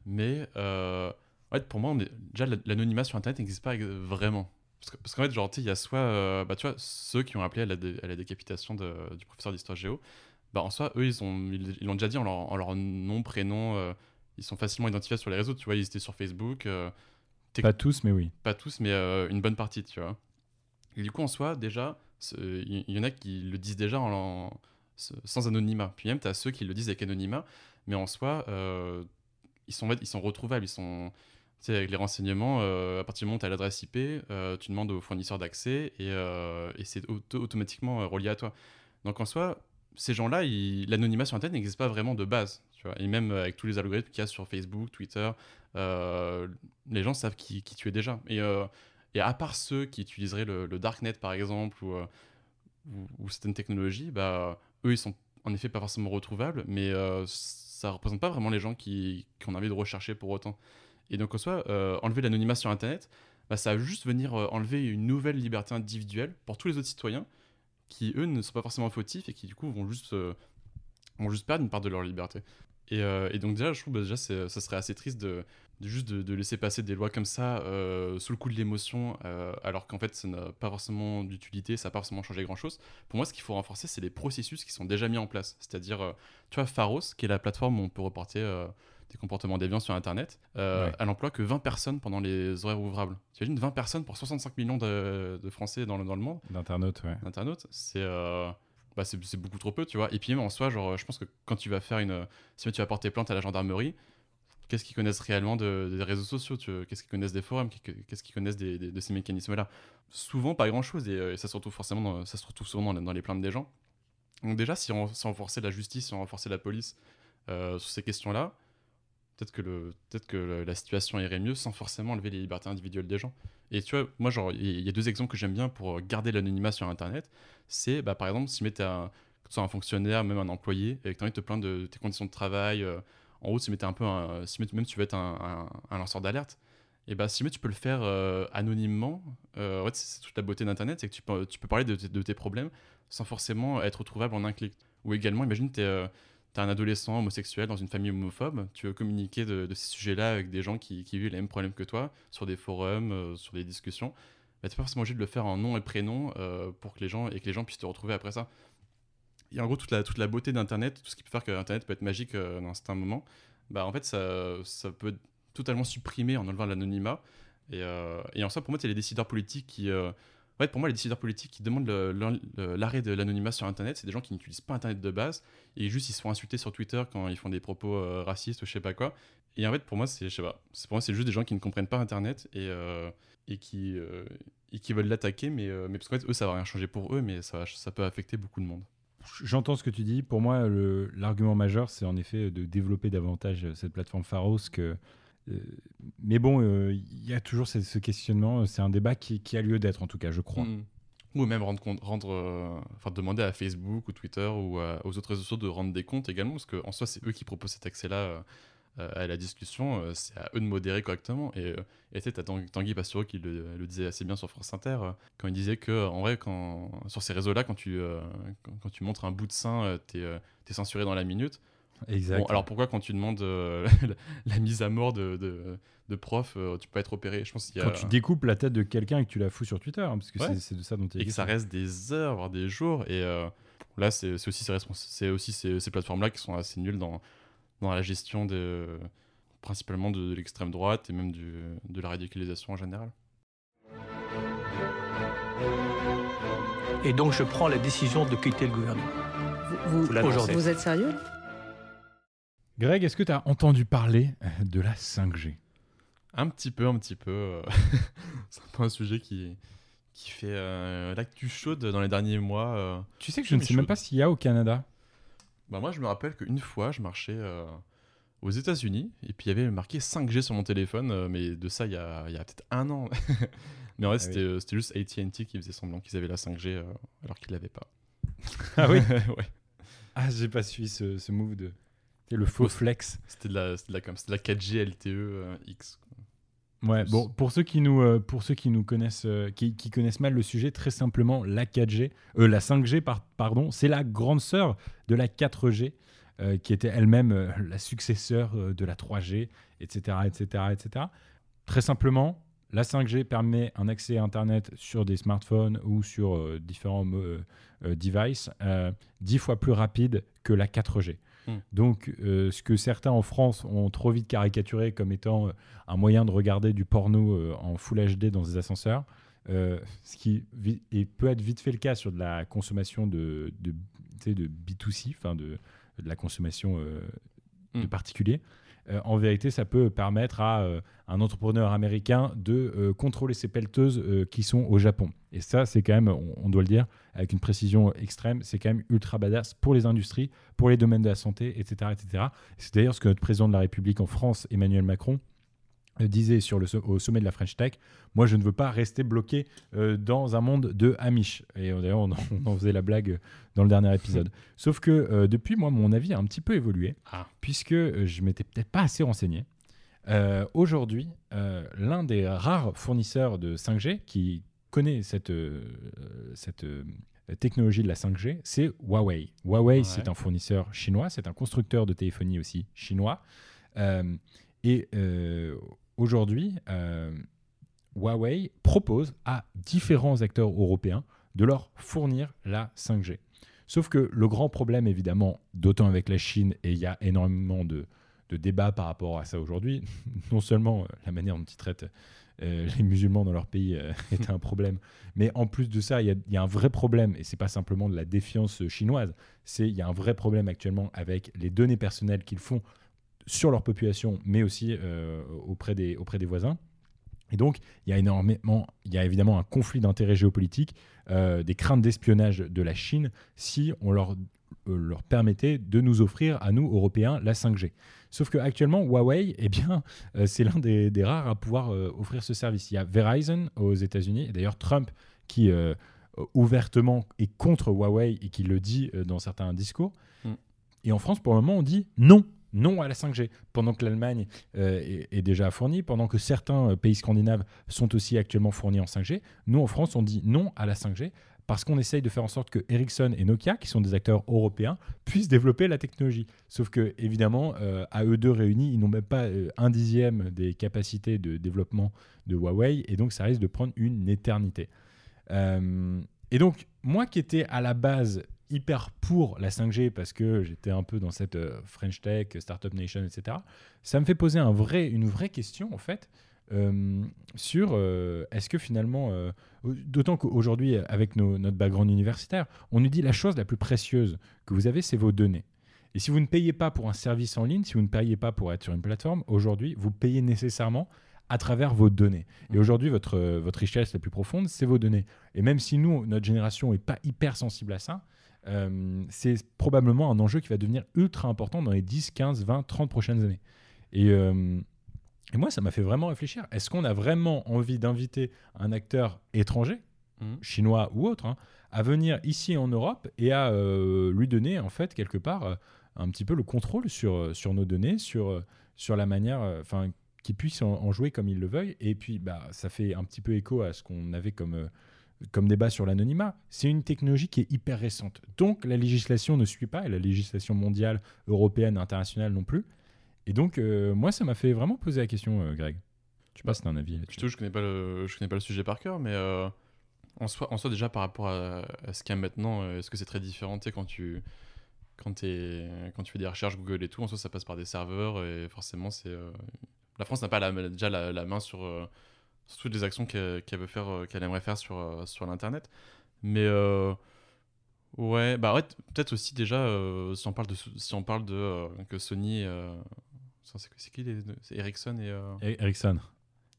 Mais en fait, pour moi, déjà, la- l'anonymat sur Internet n'existe pas vraiment. Parce que- parce qu'en fait, il y a soit, bah, tu vois, ceux qui ont appelé à la, décapitation du professeur d'histoire géo, bah, en soi, eux, ils ont, ils ils l'ont déjà dit en leur, en leur nom, prénom, euh, ils sont facilement identifiés sur les réseaux, tu vois, ils étaient sur Facebook, euh, Pas tous, mais oui. pas tous, mais euh, une bonne partie, tu vois. Et du coup, en soi, déjà, il y, y en a qui le disent déjà en, en- sans anonymat. Puis même, tu as ceux qui le disent avec anonymat, mais en soi, ils, sont, ils sont retrouvables. Ils sont, tu sais, avec les renseignements, à partir du moment où tu as l'adresse IP, tu demandes au fournisseur d'accès et, et c'est auto- automatiquement relié à toi. Donc en soi, ces gens-là, l'anonymat sur Internet n'existe pas vraiment de base. Et même avec tous les algorithmes qu'il y a sur Facebook, Twitter, euh, les gens savent qui, qui tu es déjà. Et, euh, à part ceux qui utiliseraient le, Darknet, par exemple, ou, euh, certaines technologies, bah, eux, ils sont en effet pas forcément retrouvables, mais euh, ça représente pas vraiment les gens qui, qu'on a envie de rechercher pour autant. Et donc, en soi, euh, enlever l'anonymat sur Internet, bah, ça va juste venir euh, enlever une nouvelle liberté individuelle pour tous les autres citoyens qui, eux, ne sont pas forcément fautifs et qui, du coup, vont juste, euh, vont juste perdre une part de leur liberté. Et, euh, donc, déjà, je trouve, bah, déjà, ça serait assez triste de, juste de, laisser passer des lois comme ça euh, sous le coup de l'émotion, alors qu'en fait, ça n'a pas forcément d'utilité, ça n'a pas forcément changé grand-chose. Pour moi, ce qu'il faut renforcer, c'est les processus qui sont déjà mis en place. C'est-à-dire, tu vois, Pharos, qui est la plateforme où on peut reporter des comportements déviants sur Internet, euh, Ouais. elle emploie que 20 personnes pendant les horaires ouvrables. Tu imagines 20 personnes pour 65 millions de, de Français dans le, dans le monde, D'internautes, ouais. d'internautes C'est euh, bah, c'est c'est beaucoup trop peu, tu vois. Et puis même en soi, genre, je pense que quand tu vas faire une... Si tu vas porter plainte à la gendarmerie, qu'est-ce qu'ils connaissent réellement de- des réseaux sociaux Qu'est-ce qu'ils connaissent des forums Qu'est- Qu'est-ce qu'ils connaissent des- des- de ces mécanismes-là? Souvent, pas grand-chose. Et, euh, et ça, se retrouve forcément dans, ça se retrouve souvent dans, dans les plaintes des gens. Donc déjà, si on, si on renforçait la justice, si on renforçait la police euh, sur ces questions-là, peut-être que, le, peut que la situation irait mieux sans forcément enlever les libertés individuelles des gens. Et tu vois, moi, genre, il y, a deux exemples que j'aime bien pour garder l'anonymat sur Internet. C'est, bah, par exemple, si tu un, un fonctionnaire, même un employé, et que tu as envie de te plaindre de tes conditions de travail, euh, en haut, si tu un peu si même tu veux être un, lanceur d'alerte, et bah, si tu peux le faire euh, anonymement, euh, en fait, c'est toute la beauté d'Internet, c'est que tu peux, tu peux parler de tes problèmes sans forcément être retrouvable en un clic. Ou également, imagine, tu es, un adolescent homosexuel dans une famille homophobe, tu veux communiquer de, ces sujets-là avec des gens qui, qui vivent les mêmes problèmes que toi, sur des forums, euh, sur des discussions. Bah, tu pas forcément obligé de le faire en nom et prénom euh, pour que les gens, et que les gens puissent te retrouver après ça. Et en gros, toute la, beauté d'Internet, tout ce qui peut faire que Internet peut être magique euh, dans un certain moment, bah, en fait, ça, ça peut totalement supprimé en enlevant l'anonymat. Et, en soi, pour moi, il y a les décideurs politiques qui. Euh, ouais, pour moi, les décideurs politiques qui demandent l'arrêt de l'anonymat sur Internet, c'est des gens qui n'utilisent pas Internet de base et juste ils se font insulter sur Twitter quand ils font des propos euh, racistes ou je sais pas quoi. Et en fait, pour moi, c'est, je sais pas, pour moi, c'est juste des gens qui ne comprennent pas Internet et, euh, et, qui, euh, et qui veulent l'attaquer, mais, mais parce qu'en fait, eux, ça va rien changer pour eux, mais ça, ça peut affecter beaucoup de monde. J'entends ce que tu dis. Pour moi, l'argument majeur, c'est en effet de développer davantage cette plateforme Pharos. Que, mais bon, euh, il y a toujours ce, questionnement. C'est un débat qui, a lieu d'être, en tout cas, je crois. Mm. Ou même rendre compte, rendre, euh, enfin demander à Facebook ou Twitter ou aux autres réseaux sociaux de rendre des comptes également, parce qu'en soi, c'est eux qui proposent cet accès-là euh, euh, à la discussion. euh, c'est à eux de modérer correctement. Et euh, tu sais, Tanguy Pastureau qui le, disait assez bien sur France Inter, euh, quand il disait que, en vrai, quand, sur ces réseaux-là, quand tu, euh, quand, tu montres un bout de sein, euh, t'es euh, t'es censuré dans la minute. Exact. Bon, alors pourquoi, quand tu demandes euh, la, la mise à mort de, de, de prof, euh, tu peux être opéré? Je pense qu'il y a. Quand tu découpes la tête de quelqu'un et que tu la fous sur Twitter, hein, parce que Ouais. c'est- de ça dont il est et que ça reste des heures, voire des jours. Et euh, là, c'est aussi ces, respons- c'est aussi ces, ces plateformes-là qui sont assez nulles dans, dans la gestion de, principalement de, de l'extrême droite et même du, de la radicalisation en général. Et donc je prends la décision de quitter le gouvernement. Vous, Vous l'annoncez. vous êtes sérieux? Greg, est-ce que tu as entendu parler euh, de la 5G Un petit peu, un petit peu. euh, c'est un peu un sujet qui, qui fait euh, l'actu chaude dans les derniers mois. euh. Tu sais que je ne sais même pas s'il y a au Canada. Bah moi, je me rappelle qu'une fois, je marchais euh, aux États-Unis et puis il y avait marqué 5G sur mon téléphone, mais de ça, il y a, peut-être un an. mais en vrai, Ah oui. c'était c'était juste ATT qui faisait semblant qu'ils avaient la 5G euh, alors qu'ils l'avaient pas. Ah oui Ouais. Ah, j'ai pas suivi ce, ce move de. Le faux flex. C'était de la, de la, comme- c'était de la 4G LTE euh, X. Ouais, bon, pour ceux qui nous, euh, pour ceux qui nous connaissent, euh, qui, qui connaissent mal le sujet, très simplement, la 4G, euh, la 5G, par- pardon, c'est la grande sœur de la 4G, euh, qui était elle-même la successeur de la 3G, etc., etc., etc. Très simplement, la 5G permet un accès à Internet sur des smartphones ou sur différents devices euh, dix fois plus rapide que la 4G. Mm. Donc, euh, ce que certains en France ont trop vite caricaturé comme étant euh, un moyen de regarder du porno euh, en Full HD dans des ascenseurs, ce qui et peut être vite fait le cas sur de la consommation de, de, de B2C, enfin de, de la consommation de Mm. particuliers. Euh, en vérité, ça peut permettre à euh, un entrepreneur américain de euh, contrôler ses pelleteuses qui sont au Japon. Et ça, c'est quand même, on, on doit le dire, avec une précision extrême, c'est quand même ultra badass pour les industries, pour les domaines de la santé, etc. etc. C'est d'ailleurs ce que notre président de la République en France, Emmanuel Macron, disait sur le, au sommet de la French Tech, moi je ne veux pas rester bloqué euh, dans un monde de Amish. Et d'ailleurs on, en- on en faisait la blague dans le dernier épisode. Sauf que euh, depuis, moi mon avis a un petit peu évolué, Ah. puisque euh, je m'étais peut-être pas assez renseigné. Euh, Aujourd'hui, l'un des rares fournisseurs de 5G qui connaît cette, cette technologie de la 5G, c'est Huawei. Huawei, Ouais. c'est un fournisseur chinois, c'est un constructeur de téléphonie aussi chinois. Et euh, aujourd'hui, euh, Huawei propose à différents acteurs européens de leur fournir la 5G. Sauf que le grand problème, évidemment, d'autant avec la Chine, et il y a énormément de, de débats par rapport à ça aujourd'hui, non seulement euh, la manière dont ils traitent euh, les musulmans dans leur pays euh, est un problème, mais en plus de ça, il y y a un vrai problème, et c'est pas simplement de la défiance chinoise, c'est il y a un vrai problème actuellement avec les données personnelles qu'ils font sur leur population, mais aussi euh, auprès, des, auprès des voisins. Et donc, il y a énormément, il y a évidemment un conflit d'intérêts géopolitiques, euh, des craintes d'espionnage de la Chine si on leur, euh, leur permettait de nous offrir à nous, Européens, la 5G. Sauf qu'actuellement, Huawei, eh bien, euh, c'est l'un des, des rares à pouvoir offrir ce service. Il y a Verizon aux États-Unis, et d'ailleurs Trump qui ouvertement est contre Huawei et qui le dit dans certains discours. Mm. Et en France, pour le moment, on dit non. Non à la 5G, pendant que l'Allemagne euh, est, déjà fournie, pendant que certains euh, pays scandinaves sont aussi actuellement fournis en 5G. Nous, en France, on dit non à la 5G parce qu'on essaye de faire en sorte que Ericsson et Nokia, qui sont des acteurs européens, puissent développer la technologie. Sauf que, évidemment, euh, à eux deux réunis, ils n'ont même pas un dixième des capacités de développement de Huawei, et donc ça risque de prendre une éternité. Et donc, moi qui étais à la base hyper pour la 5G parce que j'étais un peu dans cette euh, French Tech, Startup Nation, etc., ça me fait poser un vrai, une vraie question, en fait, euh, sur euh, est-ce que finalement, euh, d'autant qu'aujourd'hui, avec nos- notre background universitaire, on nous dit la chose la plus précieuse que vous avez, c'est vos données. Et si vous ne payez pas pour un service en ligne, si vous ne payez pas pour être sur une plateforme, aujourd'hui, vous payez nécessairement à travers vos données. Et aujourd'hui, votre, votre richesse la plus profonde, c'est vos données. Et même si nous, notre génération n'est pas hyper sensible à ça, euh, c'est probablement un enjeu qui va devenir ultra important dans les 10, 15, 20, 30 prochaines années. Et, euh, et moi, ça m'a fait vraiment réfléchir. Est-ce qu'on a vraiment envie d'inviter un acteur étranger, Mhm. chinois ou autre, hein, à venir ici en Europe et à euh, lui donner, en fait, quelque part, un petit peu le contrôle sur, sur nos données, sur, sur la manière, enfin, qu'il puisse en, en jouer comme il le veuille. Et puis, bah, ça fait un petit peu écho à ce qu'on avait comme, comme débat sur l'anonymat. C'est une technologie qui est hyper récente. Donc, la législation ne suit pas, et la législation mondiale, européenne, internationale non plus. Et donc, euh, moi, ça m'a fait vraiment poser la question, euh, Greg. Tu passes un avis Je là-dessus. je connais pas je connais pas le sujet par cœur, mais euh, en soi, déjà par rapport à, ce qu'il y a maintenant, est-ce que c'est très différent sais, quand tu quand t'es- quand tu fais des recherches Google et tout, en soi ça passe par des serveurs et forcément c'est la France n'a pas déjà la main sur, sur toutes les actions qu'elle veut faire, euh, qu'elle aimerait faire sur euh, sur l'internet, mais euh, ouais, bah ouais, peut-être aussi déjà si on parle de si on parle de que Sony, c'est qui les Ericsson et E- Ericsson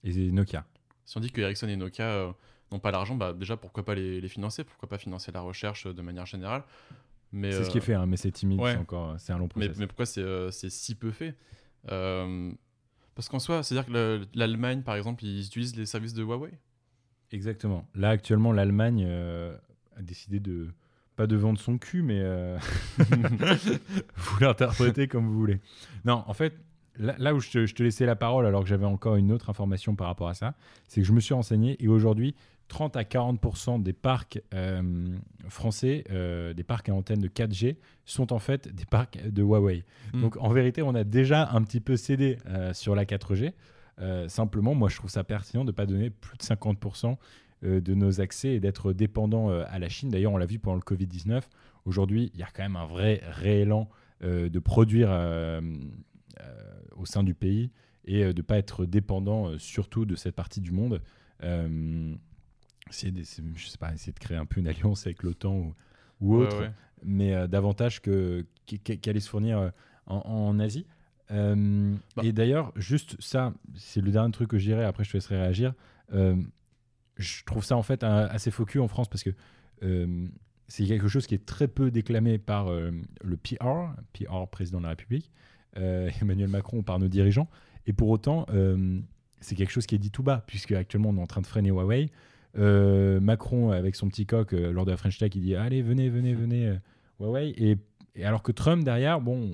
et Nokia. si on dit que Ericsson et Nokia n'ont pas l'argent, bah déjà pourquoi pas les, les financer? Pourquoi pas financer la recherche de manière générale? C'est ce qui est fait, hein, mais c'est timide, ouais. c'est encore, c'est un long mais, process. mais pourquoi c'est euh, si peu fait? Euh, Parce qu'en soi, c'est-à-dire que le- l'Allemagne, par exemple, ils utilisent les services de Huawei Exactement. Là, actuellement, l'Allemagne euh, a décidé de pas de vendre son cul, mais euh, vous l'interprétez comme vous voulez. Non, en fait, là, là où je te, je te laissais la parole, alors que j'avais encore une autre information par rapport à ça, c'est que je me suis renseigné et aujourd'hui, 30 à 40% des parcs euh, français, euh, des parcs à antenne de 4G, sont en fait des parcs de Huawei. Mm. Donc en vérité, on a déjà un petit peu cédé euh, sur la 4G. Euh, simplement, moi, je trouve ça pertinent de ne pas donner plus de 50% euh, de nos accès et d'être dépendant à la Chine. D'ailleurs, on l'a vu pendant le Covid-19. Aujourd'hui, il y a quand même un vrai réélan de produire au sein du pays et de ne pas être dépendant surtout de cette partie du monde. Essayer de- c'est- je sais pas, essayer de créer un peu une alliance avec l'OTAN ou, ou autre, ouais. mais euh, davantage que qu'- qu'aller se fournir euh, en, en Asie. Euh, Bah. Et d'ailleurs, juste ça, c'est le dernier truc que je dirais, après je te laisserai réagir. Euh, je trouve ça en fait un- assez focus en France parce que euh, c'est quelque chose qui est très peu déclamé par euh, le PR, PR président de la République, euh, Emmanuel Macron, par nos dirigeants. Et pour autant, euh, c'est quelque chose qui est dit tout bas, puisque actuellement on est en train de freiner Huawei. Euh, Macron, avec son petit coq, euh, lors de la French Tech, il dit Allez, venez, venez, venez, euh, Huawei. Et, alors que Trump, derrière, bon,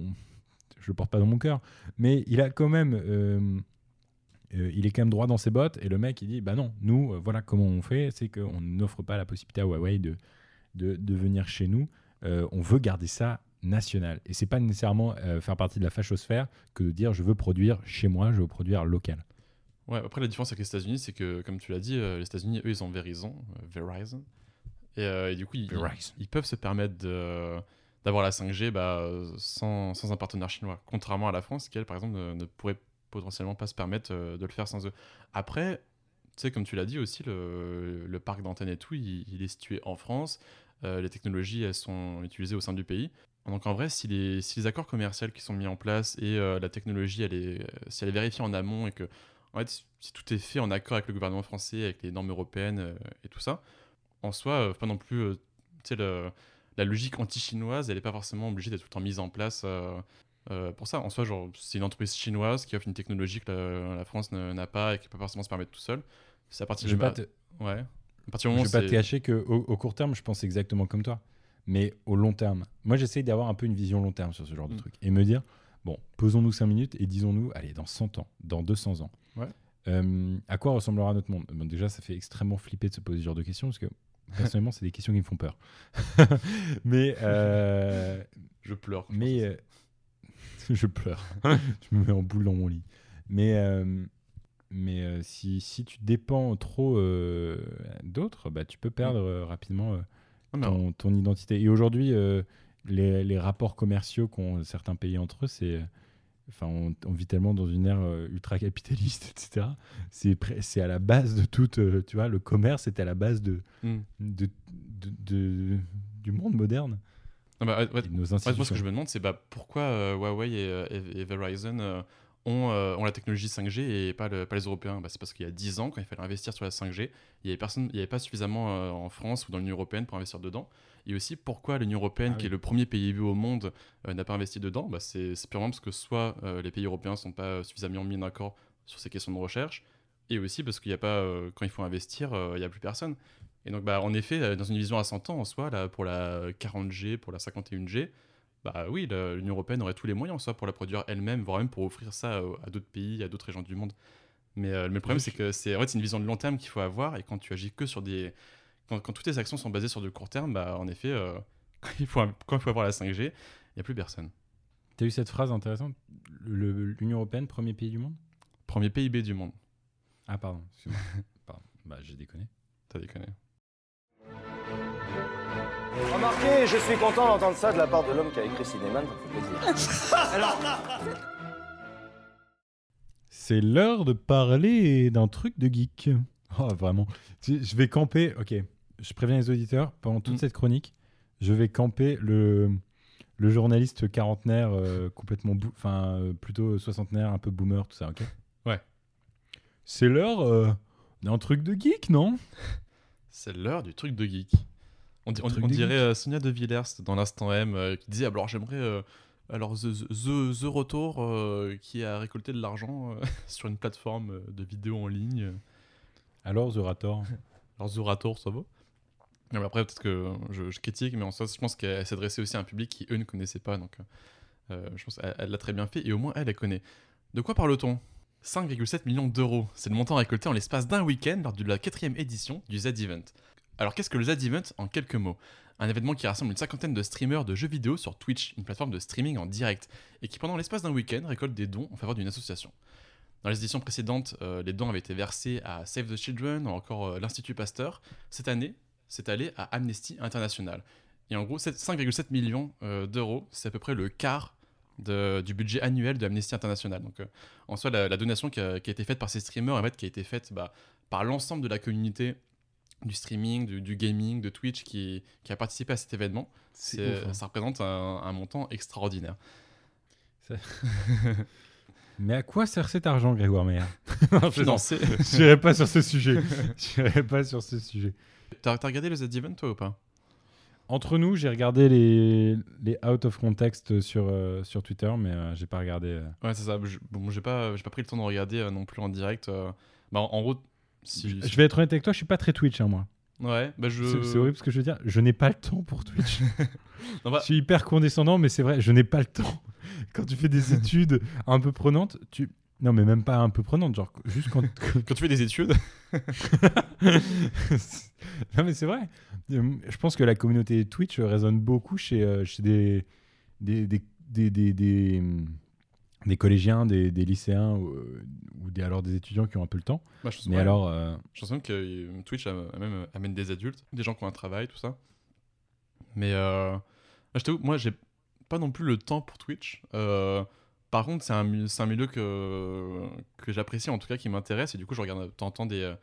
je le porte pas dans mon cœur, mais il a quand même euh, euh, il est quand même droit dans ses bottes. Et le mec, il dit Bah non, nous, euh, voilà comment on fait c'est qu'on n'offre pas la possibilité à Huawei de, venir chez nous. Euh, on veut garder ça national. Et c'est pas nécessairement euh, faire partie de la fachosphère que de dire Je veux produire chez moi, je veux produire local. Ouais, après la différence avec les États-Unis, c'est que, comme tu l'as dit, euh, les États-Unis, eux, ils ont Verizon. euh, Verizon. Et, euh, et du coup, ils, ils peuvent se permettre d'avoir la 5G bah, sans, sans un partenaire chinois. Contrairement à la France, qui, elle, par exemple, ne, ne pourrait potentiellement pas se permettre de le faire sans eux. Après, tu sais, comme tu l'as dit aussi, le, le parc d'antennes et tout, il, il est situé en France. Les technologies, elles sont utilisées au sein du pays. Donc en vrai, si les, si les accords commerciaux qui sont mis en place et la technologie, elle est, si elle est vérifiée en amont et que en fait, si tout est fait en accord avec le gouvernement français, avec les normes européennes euh, et tout ça, en soi, euh, pas non plus, euh, tu sais, la logique anti-chinoise, elle n'est pas forcément obligée d'être tout le temps mise en place euh, pour ça. En soi, genre, c'est une entreprise chinoise qui offre une technologie que la, la France n'a pas et qui peut pas forcément se permettre tout seul. C'est à partir Je du pas ma- te- Ouais. À partir du Je moment vais pas te cacher qu'au au court terme, je pense exactement comme toi. Mais au long terme, moi j'essaye d'avoir un peu une vision long terme sur ce genre de Mm. truc. Et me dire, bon, posons-nous 5 minutes et disons-nous, allez, dans 100 ans, dans 200 ans, Ouais. euh, à quoi ressemblera notre monde? Bon, Déjà, ça fait extrêmement flipper de se poser ce genre de questions parce que personnellement, c'est des questions qui me font peur. mais euh, Je pleure. je mais euh, je pleure. je me mets en boule dans mon lit. Mais mais si, si tu dépends trop d'autres, bah, tu peux perdre rapidement mais ton, ton identité. Et aujourd'hui, les, les rapports commerciaux qu'ont certains pays entre eux, c'est enfin on, on vit tellement dans une ère euh, ultra capitaliste, etc. C'est à la base de tout. euh, tu vois, le commerce est à la base de, Mm. de, de- de- du monde moderne. Non, bah, ouais, ouais, moi, ce que je me demande, c'est bah, pourquoi euh, Huawei et, et- et Verizon euh, ont, euh, ont la technologie 5G et pas, le- pas les Européens bah, C'est parce qu'il y a 10 ans, quand il fallait investir sur la 5G, il n'y avait, personne- il y avait pas suffisamment euh, en France ou dans l'Union Européenne pour investir dedans. Et aussi, pourquoi l'Union Européenne, Ah qui est le premier pays au monde, euh, n'a pas investi dedans? Bah, C'est purement parce que soit les pays européens ne sont pas suffisamment mis d'accord sur ces questions de recherche, et aussi parce qu'il n'y a pas, quand il faut investir, il n'y a plus personne. Et donc, bah, en effet, dans une vision à 100 ans, en soi, là, pour la 40G, pour la 51G, bah oui, l'Union européenne aurait tous les moyens, soit pour la produire elle-même, voire même pour offrir ça euh, à d'autres pays, à d'autres régions du monde. Mais, euh, mais le problème, c'est que c'est en fait, une vision de long terme qu'il faut avoir, et quand tu agis que sur des. Quand, quand toutes tes actions sont basées sur du court terme, bah en effet, euh, quand, il faut, quand il faut avoir la 5G, il n'y a plus personne. Tu as eu cette phrase intéressante L'Union Européenne, premier pays du monde? Premier PIB du monde. Ah, pardon. excuse-moi. Pardon. Bah, j'ai déconné. T'as déconné. Remarquez, je suis content d'entendre ça de la part de l'homme qui a écrit Cinéman, ça me fait plaisir. C'est l'heure de parler d'un truc de geek. Oh, vraiment. Je vais camper. Ok, je préviens les auditeurs, pendant toute Mm. cette chronique, je vais camper le, le journaliste quarantenaire, euh, complètement. Enfin, euh, plutôt soixantenaire, un peu boomer, tout ça, ok? Ouais. C'est l'heure euh, d'un truc de geek, non? C'est l'heure du truc de geek. On, dirait euh, Sonia De Villers dans l'instant M euh, qui disait alors j'aimerais euh, alors The, The, The Retour qui a récolté de l'argent sur une plateforme de vidéos en ligne. Alors, The Rator Alors The Retour ça va. Non, mais après peut-être que je, je critique mais en soi je pense qu'elle s'adressait aussi à un public qui eux ne connaissaient pas donc euh, je pense qu'elle elle l'a très bien fait et au moins elle elle connaît. De quoi parle-t-on? 5,7 millions d'euros, c'est le montant récolté en l'espace d'un week-end lors de la quatrième édition du Z-Event. Alors qu'est-ce que le Z-Event en quelques mots? Un événement qui rassemble une cinquantaine de streamers de jeux vidéo sur Twitch, une plateforme de streaming en direct, et qui pendant l'espace d'un week-end récolte des dons en faveur d'une association. Dans les éditions précédentes, euh, les dons avaient été versés à Save the Children ou encore euh, l'Institut Pasteur. Cette année, c'est allé à Amnesty International. Et en gros, 7 5,7 millions euh, d'euros, c'est à peu près le quart du budget annuel de Amnesty International. Donc, en soi, la, donation qui a, qui a été faite par ces streamers, en fait, qui a été faite bah, par l'ensemble de la communauté du streaming, du, du gaming, de Twitch qui, qui a participé à cet événement, C'est c'est- ouf, hein. ça représente un, un montant extraordinaire. Mais à quoi sert cet argent, Grégoire Meyer? Je plaisante. Financer. Je n'irai pas sur ce sujet. Je n'irai pas sur ce sujet. T'as t'as regardé le Z-Event, toi, ou pas? Entre nous, j'ai regardé les, les out of context sur, euh, sur Twitter, mais euh, j'ai pas regardé. euh. Ouais, c'est ça. Je- Bon, j'ai pas, pris le temps de regarder euh, non plus en direct. euh. Bah, en, en gros, si, Je, vais être honnête avec toi, je suis pas très Twitch, hein, moi. Ouais, bah je. C'est horrible ce que je veux dire. Je n'ai pas le temps pour Twitch. Non, bah- Je suis hyper condescendant, mais c'est vrai, je n'ai pas le temps. Quand tu fais des études un peu prenantes, tu... Non, mais même pas un peu prenante, genre juste quand. Quand tu fais des études. non, mais c'est vrai. Je pense que la communauté Twitch résonne beaucoup chez, euh, chez des, des, des, des, des, des, des collégiens, des, des lycéens ou, euh, ou des, alors des étudiants qui ont un peu le temps. Bah, je pense- mais ouais. alors. euh, Je pense même que euh, Twitch même, amène des adultes, des gens qui ont un travail, tout ça. Mais euh, je t'avoue, moi, j'ai pas non plus le temps pour Twitch. Euh, par contre, c'est un, milieu que, que j'apprécie, en tout cas, qui m'intéresse. Et du coup, je regarde de temps en temps des,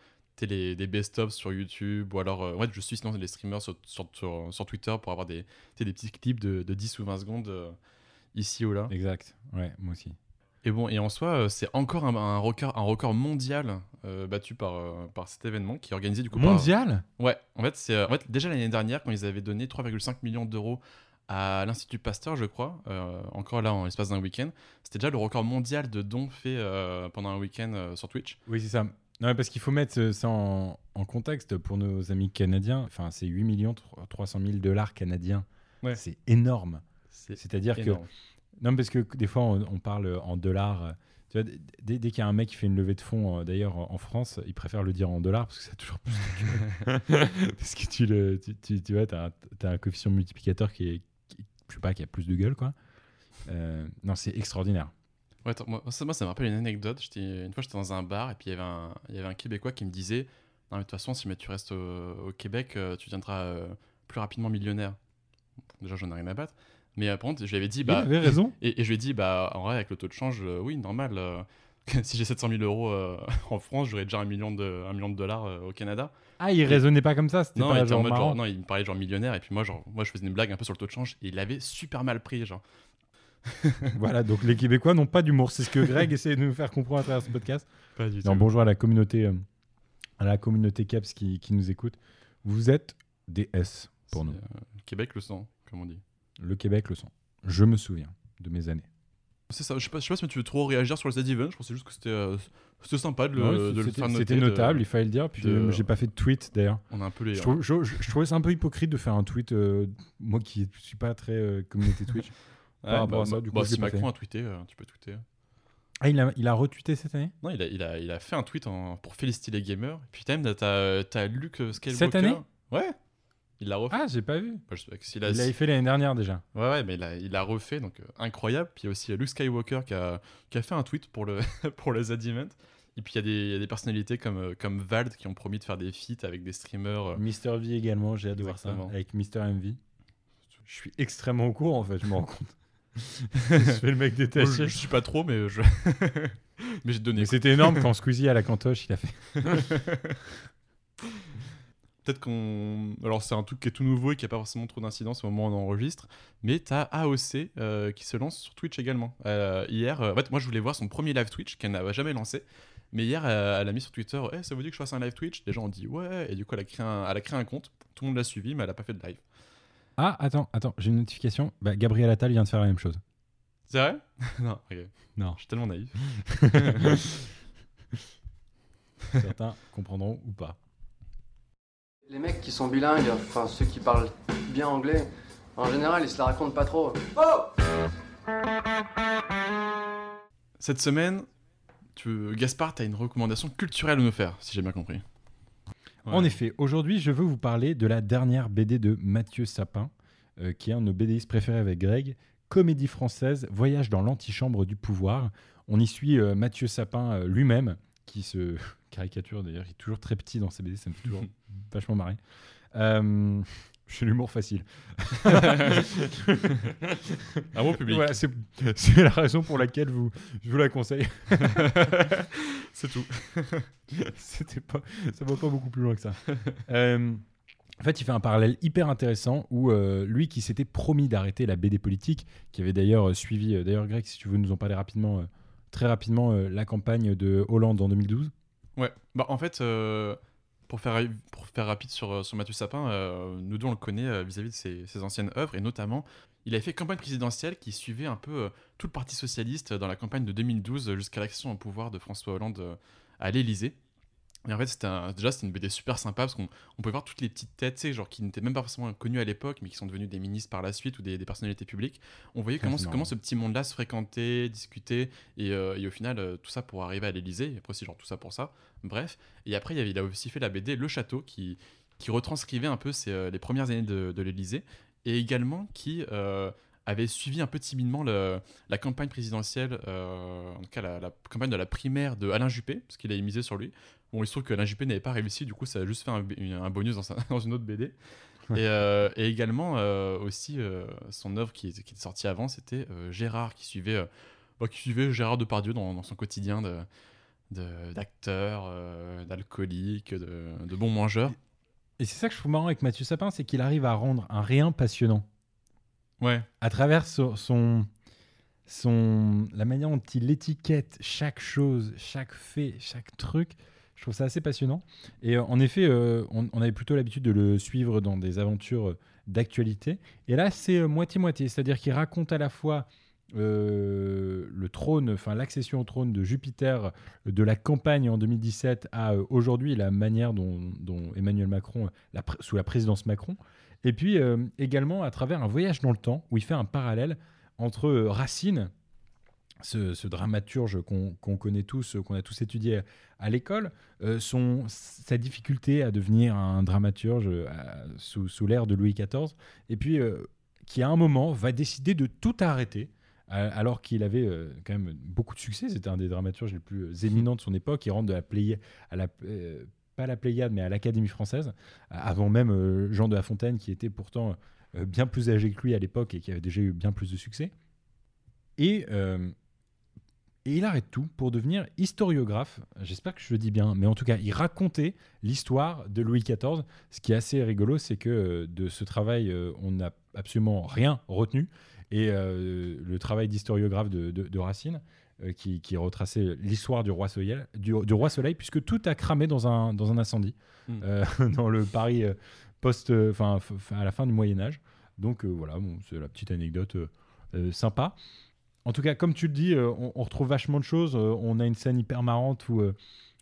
les- des best-of sur YouTube. Ou alors, ouais, je suis sinon les streamers sur, sur, sur- sur Twitter pour avoir des, des petits clips de, de 10 ou 20 secondes ici ou là. Exact. Ouais, moi aussi. Et bon, et en soi, euh, c'est encore un, un record, un record mondial euh, battu par, euh, par cet événement qui est organisé du coup par- Mondial? Ouais, en fait, c'est en fait, déjà l'année dernière, quand ils avaient donné 3,5 millions d'euros à l'Institut Pasteur, je crois, euh, encore là en l'espace d'un week-end, c'était déjà le record mondial de dons faits pendant un week-end sur Twitch. Oui, c'est ça. Non, parce qu'il faut mettre ça en, en contexte pour nos amis canadiens. Enfin, c'est 8 millions 300 000 dollars canadiens. Ouais. C'est énorme. C'est C'est-à-dire que. Non, parce que des fois, on, on parle en dollars. euh, Tu vois, dès, dès qu'il y a un mec qui fait une levée de fonds, euh, d'ailleurs, en France, il préfère le dire en dollars parce que c'est toujours plus de gueule. Parce que tu, le, tu, tu, tu vois, t'as un, t'as un coefficient multiplicateur qui est, qui- je sais pas, qui a plus de gueule, quoi. Euh, non, c'est extraordinaire. Ouais, attends, moi, ça, moi, ça me rappelle une anecdote. Une fois, j'étais dans un bar et puis il y avait un, il y avait un Québécois qui me disait Non, mais de toute façon, si mais tu restes au, au Québec, euh, tu deviendras plus rapidement millionnaire. Déjà, j'en ai rien à battre. Mais euh, par contre, je lui avais dit Il bah, avait raison. Et, et je lui ai dit, bah, en vrai, avec le taux de change, euh, oui, normal. euh, si j'ai 700 000 euros euh, en France, j'aurais déjà un million de, un million de dollars euh, au Canada. Ah, il raisonnait pas comme ça C'était Non, il pas en mode genre, non, il me parlait genre millionnaire. Et puis moi, genre, moi, je faisais une blague un peu sur le taux de change. Et il avait super mal pris, genre. Voilà, donc les Québécois n'ont pas d'humour. C'est ce que Greg essaie de nous faire comprendre à travers ce podcast. Pas du Non, tout. bonjour à la communauté, euh, à la communauté Caps qui, qui nous écoute. Vous êtes des S pour nous. Québec le sent, comme on dit. Le Québec le sent. Je me souviens de mes années. C'est ça. Je sais pas, je sais pas si tu veux trop réagir sur le Z-Event. Je pensais juste que c'était euh, c'était sympa de le, Ouais, de le faire noter. C'était de- notable, il fallait le dire. Puis de- j'ai pas fait de tweet d'ailleurs. On a un peu les. Je, trouvais ça un peu hypocrite de faire un tweet, euh, moi qui suis pas très euh, communauté Twitch. Ouais, par rapport bah, à ça, bah, du coup, bah, je si Macron a tweeté, euh, tu peux tweeter. Ah, il a, il a retweeté cette année? Non, il a, il, a, il a fait un tweet en- pour féliciter les gamers. Et puis, t'as même t'as, t'as Luke Skywalker. Cette année? Ouais. Il l'a refait. Ah, j'ai pas vu. Je sais pas s'il Il a- l'avait fait l'année dernière déjà. Ouais, ouais, mais il a, il a refait, donc euh, incroyable. Puis il y a aussi euh, Luke Skywalker qui a, qui a fait un tweet pour le, pour le Z-Event. Et puis il y, a des- il y a des personnalités comme, euh, comme Vald qui ont promis de faire des feats avec des streamers. euh, Mister V également, j'ai hâte de voir ça. Exactement. Avec Mister MV. Je suis extrêmement au courant en fait, je me rends compte. je fais le mec moi, détaché. je, je suis pas trop, mais je. mais j'ai donné. Mais c'était énorme quand Squeezie à la cantoche, il a fait. Peut-être qu'on. Alors, c'est un truc qui est tout nouveau et qui a pas forcément trop d'incidence au moment où on enregistre. Mais t'as AOC euh, qui se lance sur Twitch également. Euh, hier, euh, en fait, moi, je voulais voir son premier live Twitch qu'elle n'a jamais lancé. Mais hier, elle a mis sur Twitter Eh, ça vous dit que je fasse un live Twitch? Les gens ont dit ouais. Et du coup, elle a créé un, elle a créé un compte. Tout le monde l'a suivi, mais elle a pas fait de live. Ah, attends, attends, j'ai une notification. Bah, Gabriel Attal vient de faire la même chose. C'est vrai? Non, ok. Non. Je suis tellement naïf. Certains comprendront ou pas. Les mecs qui sont bilingues, enfin ceux qui parlent bien anglais, en général ils se la racontent pas trop. Cette semaine, tu... Gaspard, t'as une recommandation culturelle à nous faire, si j'ai bien compris. En effet, aujourd'hui, je veux vous parler de la dernière BD de Mathieu Sapin, euh, qui est un de nos BDistes préférés avec Greg, comédie française, Voyage dans l'antichambre du pouvoir. On y suit euh, Mathieu Sapin euh, lui-même, qui se caricature d'ailleurs, il est toujours très petit dans ses BD, ça me fait toujours vachement marrer. Euh, J'ai l'humour facile. Un bon public. Voilà, c'est c'est la raison pour laquelle vous, je vous la conseille. C'est tout. C'était pas, ça va pas beaucoup plus loin que ça. Euh, en fait, il fait un parallèle hyper intéressant où euh, lui qui s'était promis d'arrêter la BD politique, qui avait d'ailleurs euh, suivi, d'ailleurs Greg, si tu veux nous en parler rapidement, très rapidement, la campagne de Hollande en 2012. Ouais, bah en fait, euh, pour, faire, pour faire rapide sur, euh, Mathieu Sapin, euh, nous deux on le connaît vis-à-vis de ses, anciennes œuvres, et notamment, il avait fait campagne présidentielle qui suivait un peu tout le Parti Socialiste dans la campagne de 2012 euh, jusqu'à l'accession au pouvoir de François Hollande à l'Élysée. Et en fait, c'était un- déjà, c'était une BD super sympa parce qu'on on pouvait voir toutes les petites têtes, tu sais, genre qui n'étaient même pas forcément connues à l'époque, mais qui sont devenues des ministres par la suite ou des, des personnalités publiques. On voyait comment, c'est comment ce petit monde-là se fréquentait, discutait, et, euh, et au final, euh, tout ça pour arriver à l'Elysée. Et après aussi, genre tout ça pour ça. Bref. Et après, il, y avait, il a aussi fait la BD Le Château qui, qui retranscrivait un peu ces, euh, les premières années de, de l'Elysée et également qui avait suivi un peu timidement le- la campagne présidentielle, euh, en tout cas la, la campagne de la primaire de Alain Juppé, parce qu'il avait misé sur lui. Bon, il se trouve que Juppé n'avait pas réussi, du coup, ça a juste fait un, bonus dans, sa- dans une autre BD. Et, euh, et également, euh, aussi, euh, son œuvre qui, qui était sortie avant, c'était Gérard, qui suivait, bah, qui suivait Gérard Depardieu dans, dans son quotidien de de- d'acteur, euh, d'alcoolique, de, de bon mangeur. Et c'est ça que je trouve marrant avec Mathieu Sapin, c'est qu'il arrive à rendre un rien passionnant. Ouais. À travers son, son- la manière dont il étiquette chaque chose, chaque fait, chaque truc. Je trouve ça assez passionnant. Et euh, en effet, euh, on, avait plutôt l'habitude de le suivre dans des aventures euh, d'actualité. Et là, c'est moitié-moitié. C'est-à-dire qu'il raconte à la fois le trône, enfin l'accession au trône de Jupiter, de la campagne en 2017 à aujourd'hui, la manière dont, Emmanuel Macron, sous la présidence Macron, et puis également à travers un voyage dans le temps où il fait un parallèle entre Racine, ce, dramaturge qu'on connaît tous, euh, qu'on a tous étudié à, l'école, euh, sa difficulté à devenir un dramaturge euh, sous, sous l'ère de Louis XIV, et puis euh, qui à un moment va décider de tout arrêter, alors qu'il avait quand même beaucoup de succès. C'était un des dramaturges les plus éminents de son époque. Il rentre de la Pléiade pas à la Pléiade, mais à l'Académie française, avant même Jean de La Fontaine, qui était pourtant bien plus âgé que lui à l'époque et qui avait déjà eu bien plus de succès. Et, et il arrête tout pour devenir historiographe. J'espère que je le dis bien, mais en tout cas, il racontait l'histoire de Louis XIV. Ce qui est assez rigolo, c'est que euh, de ce travail, euh, on n'a absolument rien retenu. Et euh, le travail d'historiographe de, de- de Racine, euh, qui, qui retraçait l'histoire du roi Soleil, du, du roi Soleil, puisque tout a cramé dans un, dans un incendie, Mm. euh, dans le Paris post, enfin à la fin du Moyen Âge. Donc voilà, bon, c'est la petite anecdote sympa. En tout cas, comme tu le dis, euh, on, on retrouve vachement de choses. Euh, on a une scène hyper marrante où euh,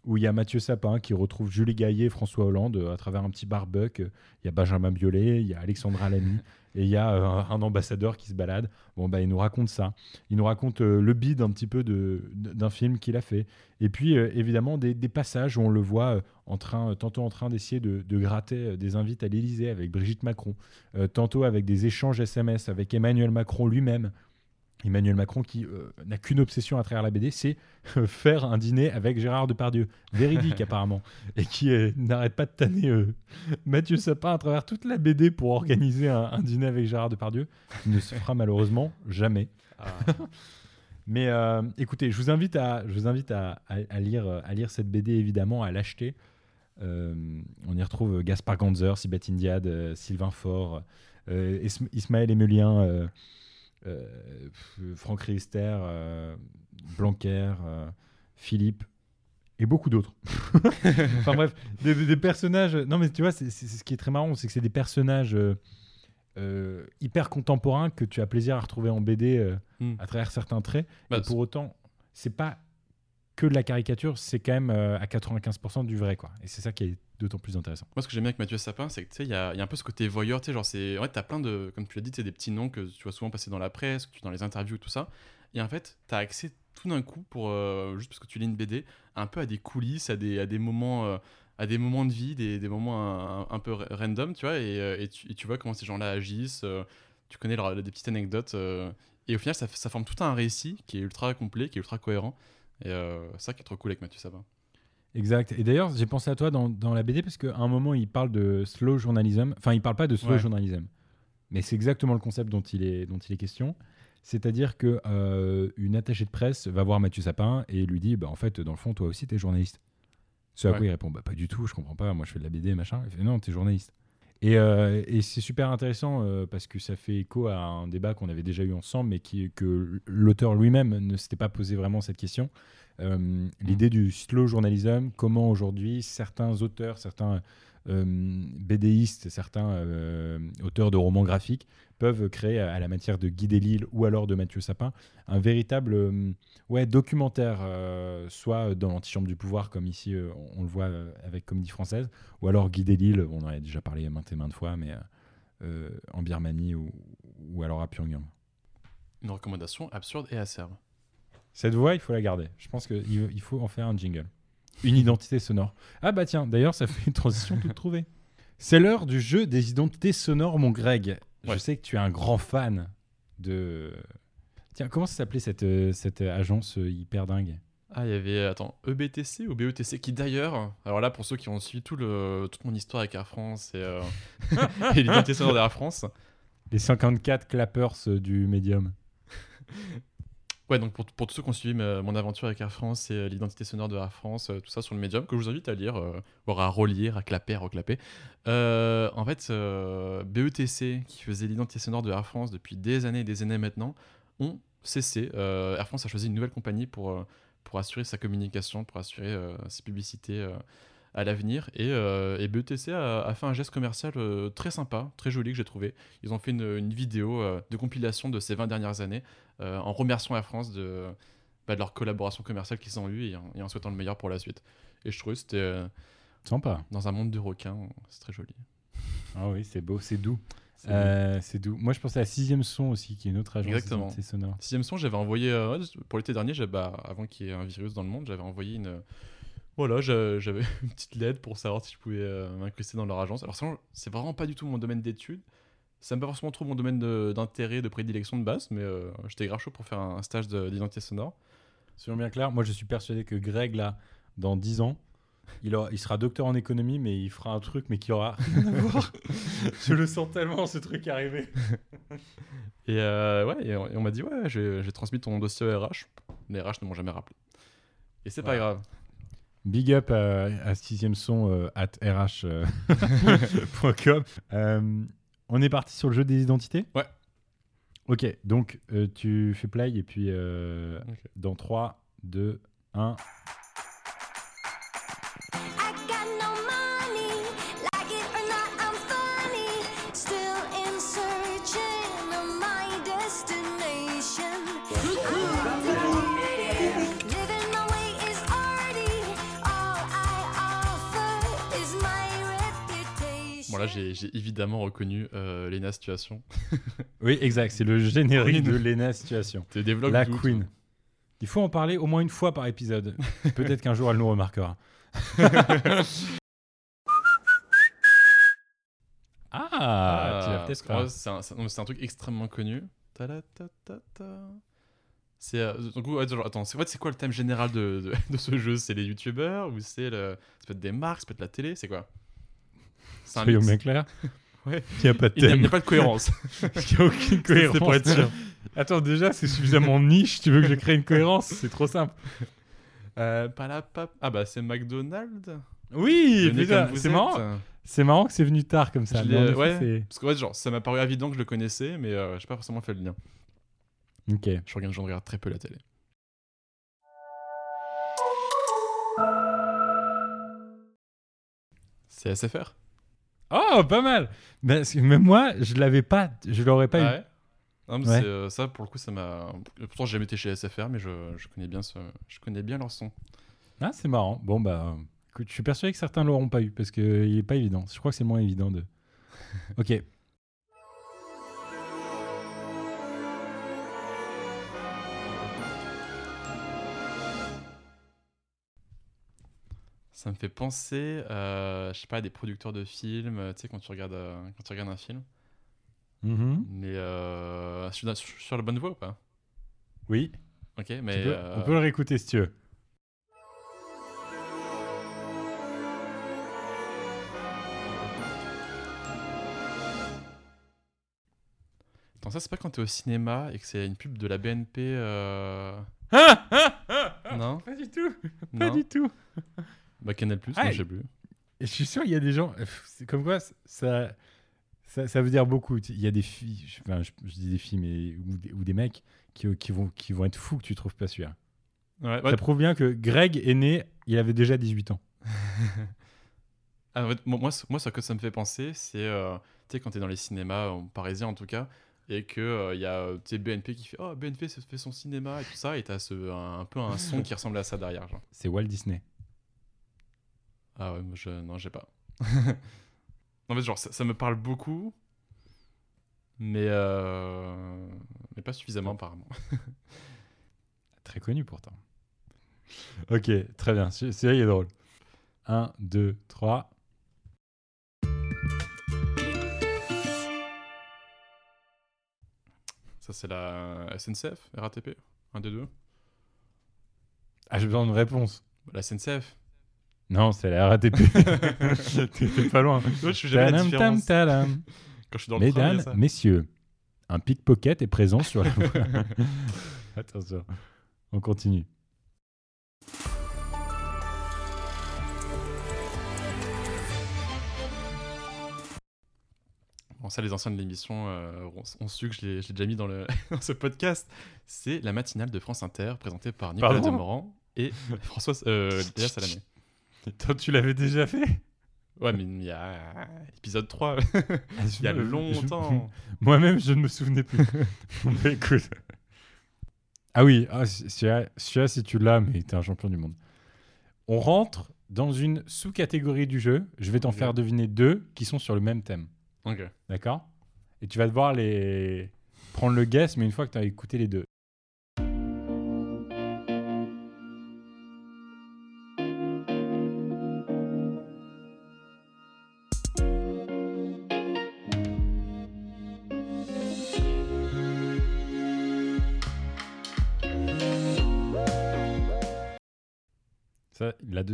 où il y a Mathieu Sapin qui retrouve Julie Gaillet et François Hollande à travers un petit barbecue. Il y a Benjamin Biolay, il y a Alexandra Lamy et il y a un, un ambassadeur qui se balade. Bon, bah, il nous raconte ça. Il nous raconte euh, le bide un petit peu d'un film qu'il a fait. Et puis, euh, évidemment, des, des passages où on le voit euh, en train, tantôt en train d'essayer de, de gratter des invites à l'Élysée avec Brigitte Macron, tantôt avec des échanges SMS avec Emmanuel Macron lui-même. Emmanuel Macron qui euh, n'a qu'une obsession à travers la BD, c'est euh, faire un dîner avec Gérard Depardieu, véridique apparemment, et qui euh, n'arrête pas de tanner Mathieu Sapin à travers toute la BD pour organiser un, un dîner avec Gérard Depardieu, qui ne se fera malheureusement jamais. Mais euh, écoutez, je vous invite à, je vous invite à, à- à lire, à lire cette BD évidemment, à l'acheter. On y retrouve Gaspard Ganzer, Sibeth Indiade, Sylvain Faure, Ism- Ismaël Emilien, euh, Franck Riester, euh, Blanquer, euh, Philippe et beaucoup d'autres. enfin bref, des, des personnages. Non mais tu vois, c'est c'est- c'est ce qui est très marrant, c'est que c'est des personnages euh, hyper contemporains que tu as plaisir à retrouver en BD euh, Mm. à travers certains traits. Bah, et pour autant, c'est pas que de la caricature, c'est quand même euh, à 95% du vrai quoi. Et c'est ça qui est d'autant plus intéressant. Moi, ce que j'aime bien avec Mathieu Sapin, c'est que tu sais, il y a, un peu ce côté voyeur, tu sais, genre, c'est. En fait, t'as plein de. Comme tu l'as dit, c'est des petits noms que tu vois souvent passer dans la presse, dans les interviews, tout ça. Et en fait, t'as accès tout d'un coup, pour euh, juste parce que tu lis une BD, un peu à des coulisses, à des, à des moments. euh, à des moments de vie, des, des moments un, peu ra- random, tu vois, et, tu, vois comment ces gens-là agissent, tu connais des petites anecdotes, et au final, ça forme tout un récit qui est ultra complet, qui est ultra cohérent, et euh, ça qui est trop cool avec Mathieu Sapin. Exact. Et d'ailleurs, j'ai pensé à toi dans, dans la BD parce qu'à un moment, il parle de slow journalism. Enfin, il parle pas de slow Ouais. journalism, mais c'est exactement le concept dont il est, dont il est question. C'est-à-dire que euh, une attachée de presse va voir Mathieu Sapin et lui dit, bah, en fait, dans le fond, toi aussi, t'es journaliste. Ce à quoi il répond, bah, pas du tout, je comprends pas. Moi, je fais de la BD, machin. Il fait, non, t'es journaliste. Et, euh, et c'est super intéressant euh, parce que ça fait écho à un débat qu'on avait déjà eu ensemble, mais qui, que l'auteur lui-même ne s'était pas posé vraiment cette question. Euh, L'idée du slow journalism, comment aujourd'hui certains auteurs, certains BDistes, certains euh, auteurs de romans graphiques peuvent créer à la matière de Guy Delisle ou alors de Mathieu Sapin un véritable euh, ouais, documentaire, euh, soit dans l'antichambre du pouvoir comme ici euh, on le voit euh, avec Comédie Française, ou alors Guy Delisle, on en a déjà parlé maintes et maintes fois, mais euh, euh, en Birmanie ou, ou alors à Pyongyang. Une recommandation absurde et acerbe. Cette voix, il faut la garder. Je pense qu'il il faut en faire un jingle. Une identité sonore. Ah bah tiens, d'ailleurs, ça fait une transition toute trouvée. C'est l'heure du jeu des identités sonores, mon Greg. Je sais que tu es un grand fan de... Tiens, comment ça s'appelait cette, euh, cette agence euh, hyper dingue? Ah, il y avait, attends, EBTC ou BETC qui d'ailleurs, alors là pour ceux qui ont suivi tout le, toute mon histoire avec Air France et, euh, et l'identité sonore d'Air France, Les 54 clappers euh, du médium. Ouais, donc pour, pour tous ceux qui ont suivi ma- mon aventure avec Air France et euh, l'identité sonore de Air France, euh, tout ça sur le médium, que je vous invite à lire, euh, voire à relire, à clapper, à reclapper. Euh, en fait, euh, BETC, qui faisait l'identité sonore de Air France depuis des années et des années maintenant, ont cessé. Euh, Air France a choisi une nouvelle compagnie pour, euh, pour assurer sa communication, pour assurer euh, ses publicités euh, à l'avenir. Et, euh, et BETC a, a fait un geste commercial euh, très sympa, très joli que j'ai trouvé. Ils ont fait une, une vidéo euh, de compilation de ces 20 dernières années en remerciant Air France de, bah, de leur collaboration commerciale qu'ils ont eue et, en- et en souhaitant le meilleur pour la suite. Et je trouvais que c'était Sympa. dans un monde de requins, c'est très joli. Ah oui, c'est beau, c'est doux. C'est doux. Moi, je pensais à Sixième Son aussi, qui est une autre agence Exactement. sonore. Sixième son, j'avais envoyé, pour l'été dernier, bah, avant qu'il y ait un virus dans le monde, j'avais envoyé une. Voilà, j'a- j'avais une petite lettre pour savoir si je pouvais euh, m'incruster dans leur agence. Alors, sinon, c'est vraiment pas du tout mon domaine d'études. C'est pas forcément trop mon domaine d'intérêt, de, prédilection de base, mais euh, j'étais grave chaud pour faire un, un stage de- d'identité sonore. Soyons bien clairs, moi je suis persuadé que Greg, là, dans 10 ans, il, aura- il sera docteur en économie, mais il fera un truc, mais qui aura rien à voir. je le sens tellement, ce truc arriver. Et euh, ouais, et on, et on m'a dit, ouais, j'ai transmis ton dossier au RH. Les RH ne m'ont jamais rappelé. Et c'est pas grave. Big up à, à sixième son euh, at rh.com. Euh, on est parti sur le jeu des identités? Ouais. Ok, donc euh, tu fais play et puis euh, dans 3, 2, 1. J'ai évidemment reconnu euh, Lena Situation. Oui, exact, c'est le générique de Lena Situation. Tu développes La Queen. Il faut en parler au moins une fois par épisode. Peut-être qu'un jour elle nous remarquera. ah, tu l'as peut-être ouais, pas. c'est un, truc extrêmement connu. C'est attends, c'est quoi le thème général de, de, de ce jeu? C'est les youtubeurs ou c'est le ça peut être des marques, ça peut être la télé, c'est quoi? Soyons bien clairs. Ouais. Il n'y a pas de thème. il n'y a pas de cohérence. Il n'y a aucune cohérence. C'est pour être sûr. Attends, déjà, c'est suffisamment niche. Tu veux que je crée une cohérence? C'est trop simple. Euh, pas la pap- Ah bah c'est McDonald's. Oui, c'est marrant. C'est marrant que c'est venu tard comme ça. Je ouais, parce qu'en fait, genre, ça m'a paru évident que je le connaissais, mais euh, j'ai pas forcément fait le lien. Ok. Je regarde, je regarde très peu la télé. C'est SFR Oh, pas mal. Parce que même moi, je l'avais pas, je l'aurais pas Ah eu. ouais Non, mais Ouais. c'est, euh, ça, pour le coup, ça m'a. Pourtant, j'ai jamais été chez SFR, mais je, je connais bien ce... je connais bien leur son. Ah, c'est marrant. Bon, bah, écoute, je suis persuadé que certains l'auront pas eu parce qu'il est pas évident. Je crois que c'est moins évident de. ok. Ça me fait penser, euh, je sais pas, à des producteurs de films, euh, tu sais, quand tu regardes, euh, quand tu regardes un film. Mhm. Mais je suis dans- je suis sur la bonne voie ou pas? Oui. Ok, Tu mais. peux- euh, On peut le réécouter si tu veux. Attends, ça, c'est pas quand t'es au cinéma et que c'est une pub de la BNP. euh, non Pas du tout. Pas Non du tout. Bah, Canal Plus, Ah, je sais plus. Et je suis sûr, il y a des gens. C'est comme quoi, ça, ça, ça veut dire beaucoup. Il y a des filles, je- enfin, je, je dis des filles, mais ou des, ou des mecs qui, qui vont, qui vont être fous que tu trouves pas celui-là. Ouais, ouais. Ça prouve bien que Greg est né, il avait déjà 18 ans. Ah, en fait, moi, moi, ce- moi, ce que ça me fait penser, c'est euh, tu sais, quand tu es dans les cinémas, en parisien en tout cas, et que il y a euh, tu BNP qui fait Oh, BNP se- fait son cinéma et tout ça, et t'as ce, un, un peu un son qui ressemble à ça derrière. Genre. C'est Walt Disney. Ah ouais, moi, je, non, j'ai pas. en fait, genre, ça, ça me parle beaucoup, mais, euh, mais pas suffisamment apparemment. Très connu pourtant. Ok, très bien. Ce- Celui-là, il est drôle. 1, 2, 3. Ça, c'est la SNCF, RATP, un des deux. Ah, j'ai besoin d'une réponse. La SNCF. Non, c'est la RATP. T'étais pas loin. Ouais, je suis jamais la différence. Quand je suis dans le train, Mesdames, ça. messieurs, un pickpocket est présent sur la voie. Attention, on continue. Bon, ça, les anciens de l'émission euh, ont, su que je l'ai je l'ai déjà mis dans, le, dans ce podcast. C'est la matinale de France Inter, présentée par Nicolas Pardon Demorand et François euh, Léa Salamé. Toi, tu l'avais déjà fait? Ouais, mais il y a épisode 3. il y a longtemps. Moi-même, je ne me souvenais plus. Bon, bah, écoute. Ah oui, ah, celui-là, si tu l'as, mais t'es un champion du monde. On rentre dans une sous-catégorie du jeu. Je vais t'en faire deviner deux qui sont sur le même thème. Ok. D'accord? Et tu vas devoir les prendre le guess, mais une fois que tu as écouté les deux.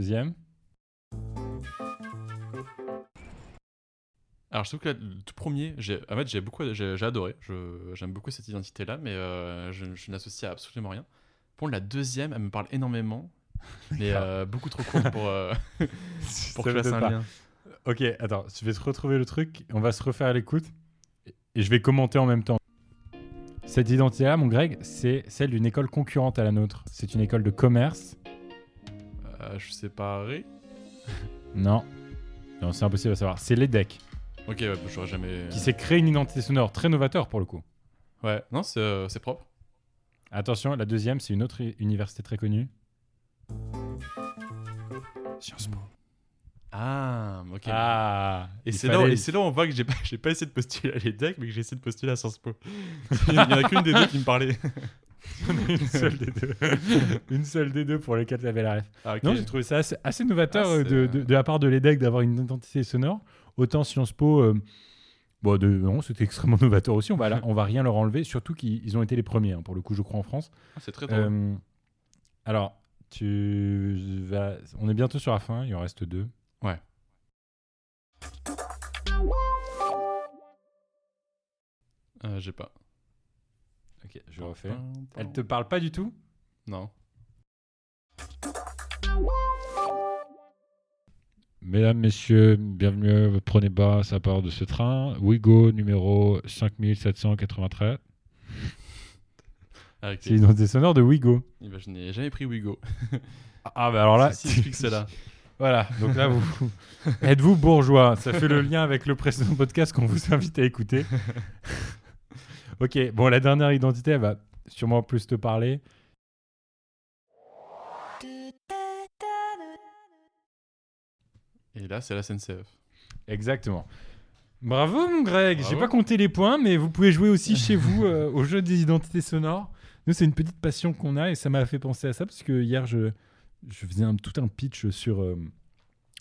Deuxième. Alors, je trouve que le tout premier, j'ai, en fait, j'ai beaucoup, j'ai, j'ai adoré. Je, j'aime beaucoup cette identité-là, mais euh, je, je n'associe à absolument rien. Pour la deuxième, elle me parle énormément, mais euh, beaucoup trop courte pour, euh, pour que je fasse un pas. lien. Ok, attends, je vais te retrouver le truc, on va se refaire l'écoute et- et je vais commenter en même temps. Cette identité-là, mon Greg, c'est celle d'une école concurrente à la nôtre. C'est une école de commerce. Euh, je sais pas, Ré Non, non, c'est impossible à savoir. C'est l'EDEC Ok, ouais, bah, j'aurais jamais. qui s'est créé une identité sonore très novateur pour le coup. Ouais, non, c'est, euh, propre. Attention, la deuxième, c'est une autre université très connue. Sciences Po. Ah, ok. Ah, et c'est, là, fallait- où on voit que j'ai pas, essayé de postuler à l'EDEC, mais que j'ai essayé de postuler à Sciences Po. Il y en a qu'une des deux qui me parlait. une seule des deux. une seule des deux pour lesquelles tu avais la ref. Ah. Non, j'ai trouvé ça assez, assez novateur Ah, euh, de, euh, de- de la part de l'EDEC d'avoir une identité sonore. Autant Sciences Po, euh, bon, de, non, c'était extrêmement novateur aussi. On va, on va rien leur enlever, surtout qu'ils ils ont été les premiers, hein, pour le coup, je crois, en France. Ah, c'est très drôle. Euh, alors, tu vas, on est bientôt sur la fin, il en reste deux. Ouais. Euh, j'ai pas. Ok, je refais. Elle te parle pas du tout? Non. Mesdames, messieurs, bienvenue, prenez bas à part de ce train. Ouigo numéro 5793. Ah. C'est l'identité sonore de Ouigo. Eh ben, je n'ai jamais pris Wigo. Ah, bah alors là, explique cela. Voilà, donc là, vous êtes-vous bourgeois? Ça fait le lien avec le précédent podcast qu'on vous invite à écouter. Ok, bon, la dernière identité, elle va sûrement plus te parler. Et là, c'est la SNCF. Exactement. Bravo, mon Greg. J'ai pas compté les points, mais vous pouvez jouer aussi chez vous euh, au jeu des identités sonores. Nous, c'est une petite passion qu'on a et ça m'a fait penser à ça parce que hier, je, je faisais un, tout un pitch sur euh,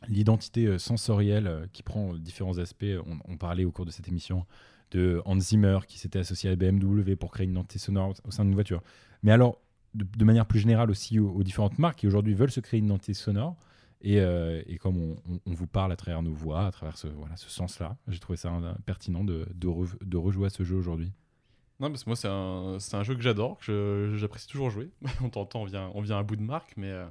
l'identité euh, sensorielle euh, qui prend différents aspects. On, on parlait au cours de cette émission de Hans Zimmer qui s'était associé à BMW pour créer une identité sonore au sein d'une voiture. Mais alors, de, manière plus générale aussi aux, différentes marques qui aujourd'hui veulent se créer une identité sonore. Et, euh, et comme on, on- vous parle à travers nos voix, à travers ce, voilà, ce sens-là, j'ai trouvé ça euh, pertinent de, de, re- de rejouer à ce jeu aujourd'hui. Non, parce que moi, c'est un, un jeu que j'adore, que j'apprécie toujours jouer. on t'entend, on vient, on vient à bout de marque, mais. euh,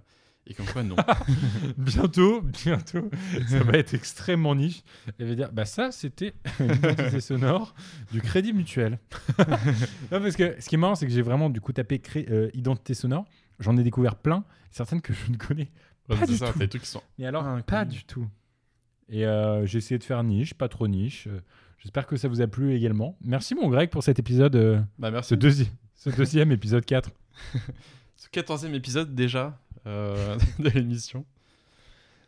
et comme quoi, non. bientôt, bientôt, ça va être extrêmement niche. Elle va dire, bah ça, c'était une identité sonore du Crédit Mutuel. non, parce que ce qui est marrant, c'est que j'ai vraiment du coup tapé cré- euh, identité sonore. J'en ai découvert plein, certaines que je ne connais Ouais, pas c'est du ça, tout. t'as des trucs qui sont Mais alors, pas du tout. Et euh, j'ai essayé de faire niche, pas trop niche. Euh, J'espère que ça vous a plu également. Merci mon Greg pour cet épisode. euh, Bah, merci. Ce, deuxi- ce deuxième épisode 4. Ce 14e épisode déjà de l'émission.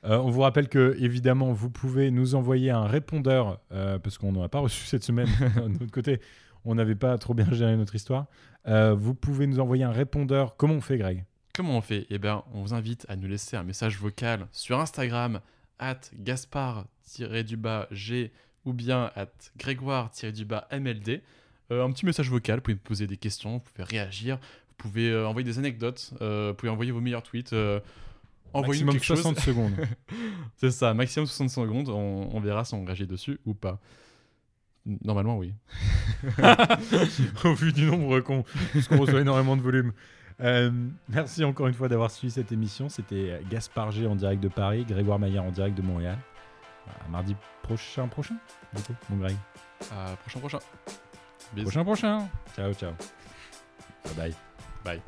Euh, on vous rappelle que, évidemment, vous pouvez nous envoyer un répondeur, euh, parce qu'on n'en a pas reçu cette semaine. de notre côté, on n'avait pas trop bien géré notre histoire. Euh, vous pouvez nous envoyer un répondeur. Comment on fait, Greg? Comment on fait? Eh bien, on vous invite à nous laisser un message vocal sur Instagram, at gaspard-g ou bien at grégoire-mld. Euh, un petit message vocal, vous pouvez me poser des questions, vous pouvez réagir, pouvez euh, envoyer des anecdotes, euh, vous pouvez envoyer vos meilleurs tweets. euh, envoyez-nous Maximum quelque chose. 60 secondes. C'est ça, maximum 60 secondes, on, on verra si on réagit dessus ou pas. Normalement, oui. Au vu du nombre qu'on qu'on reçoit énormément de volume. Euh, merci encore une fois d'avoir suivi cette émission. C'était Gaspard G en direct de Paris, Grégoire Maillard en direct de Montréal. À mardi prochain, prochain, du coup, mon Greg. À prochain, prochain. Bisous. Prochain, prochain. Ciao, ciao. Bye bye. Bye.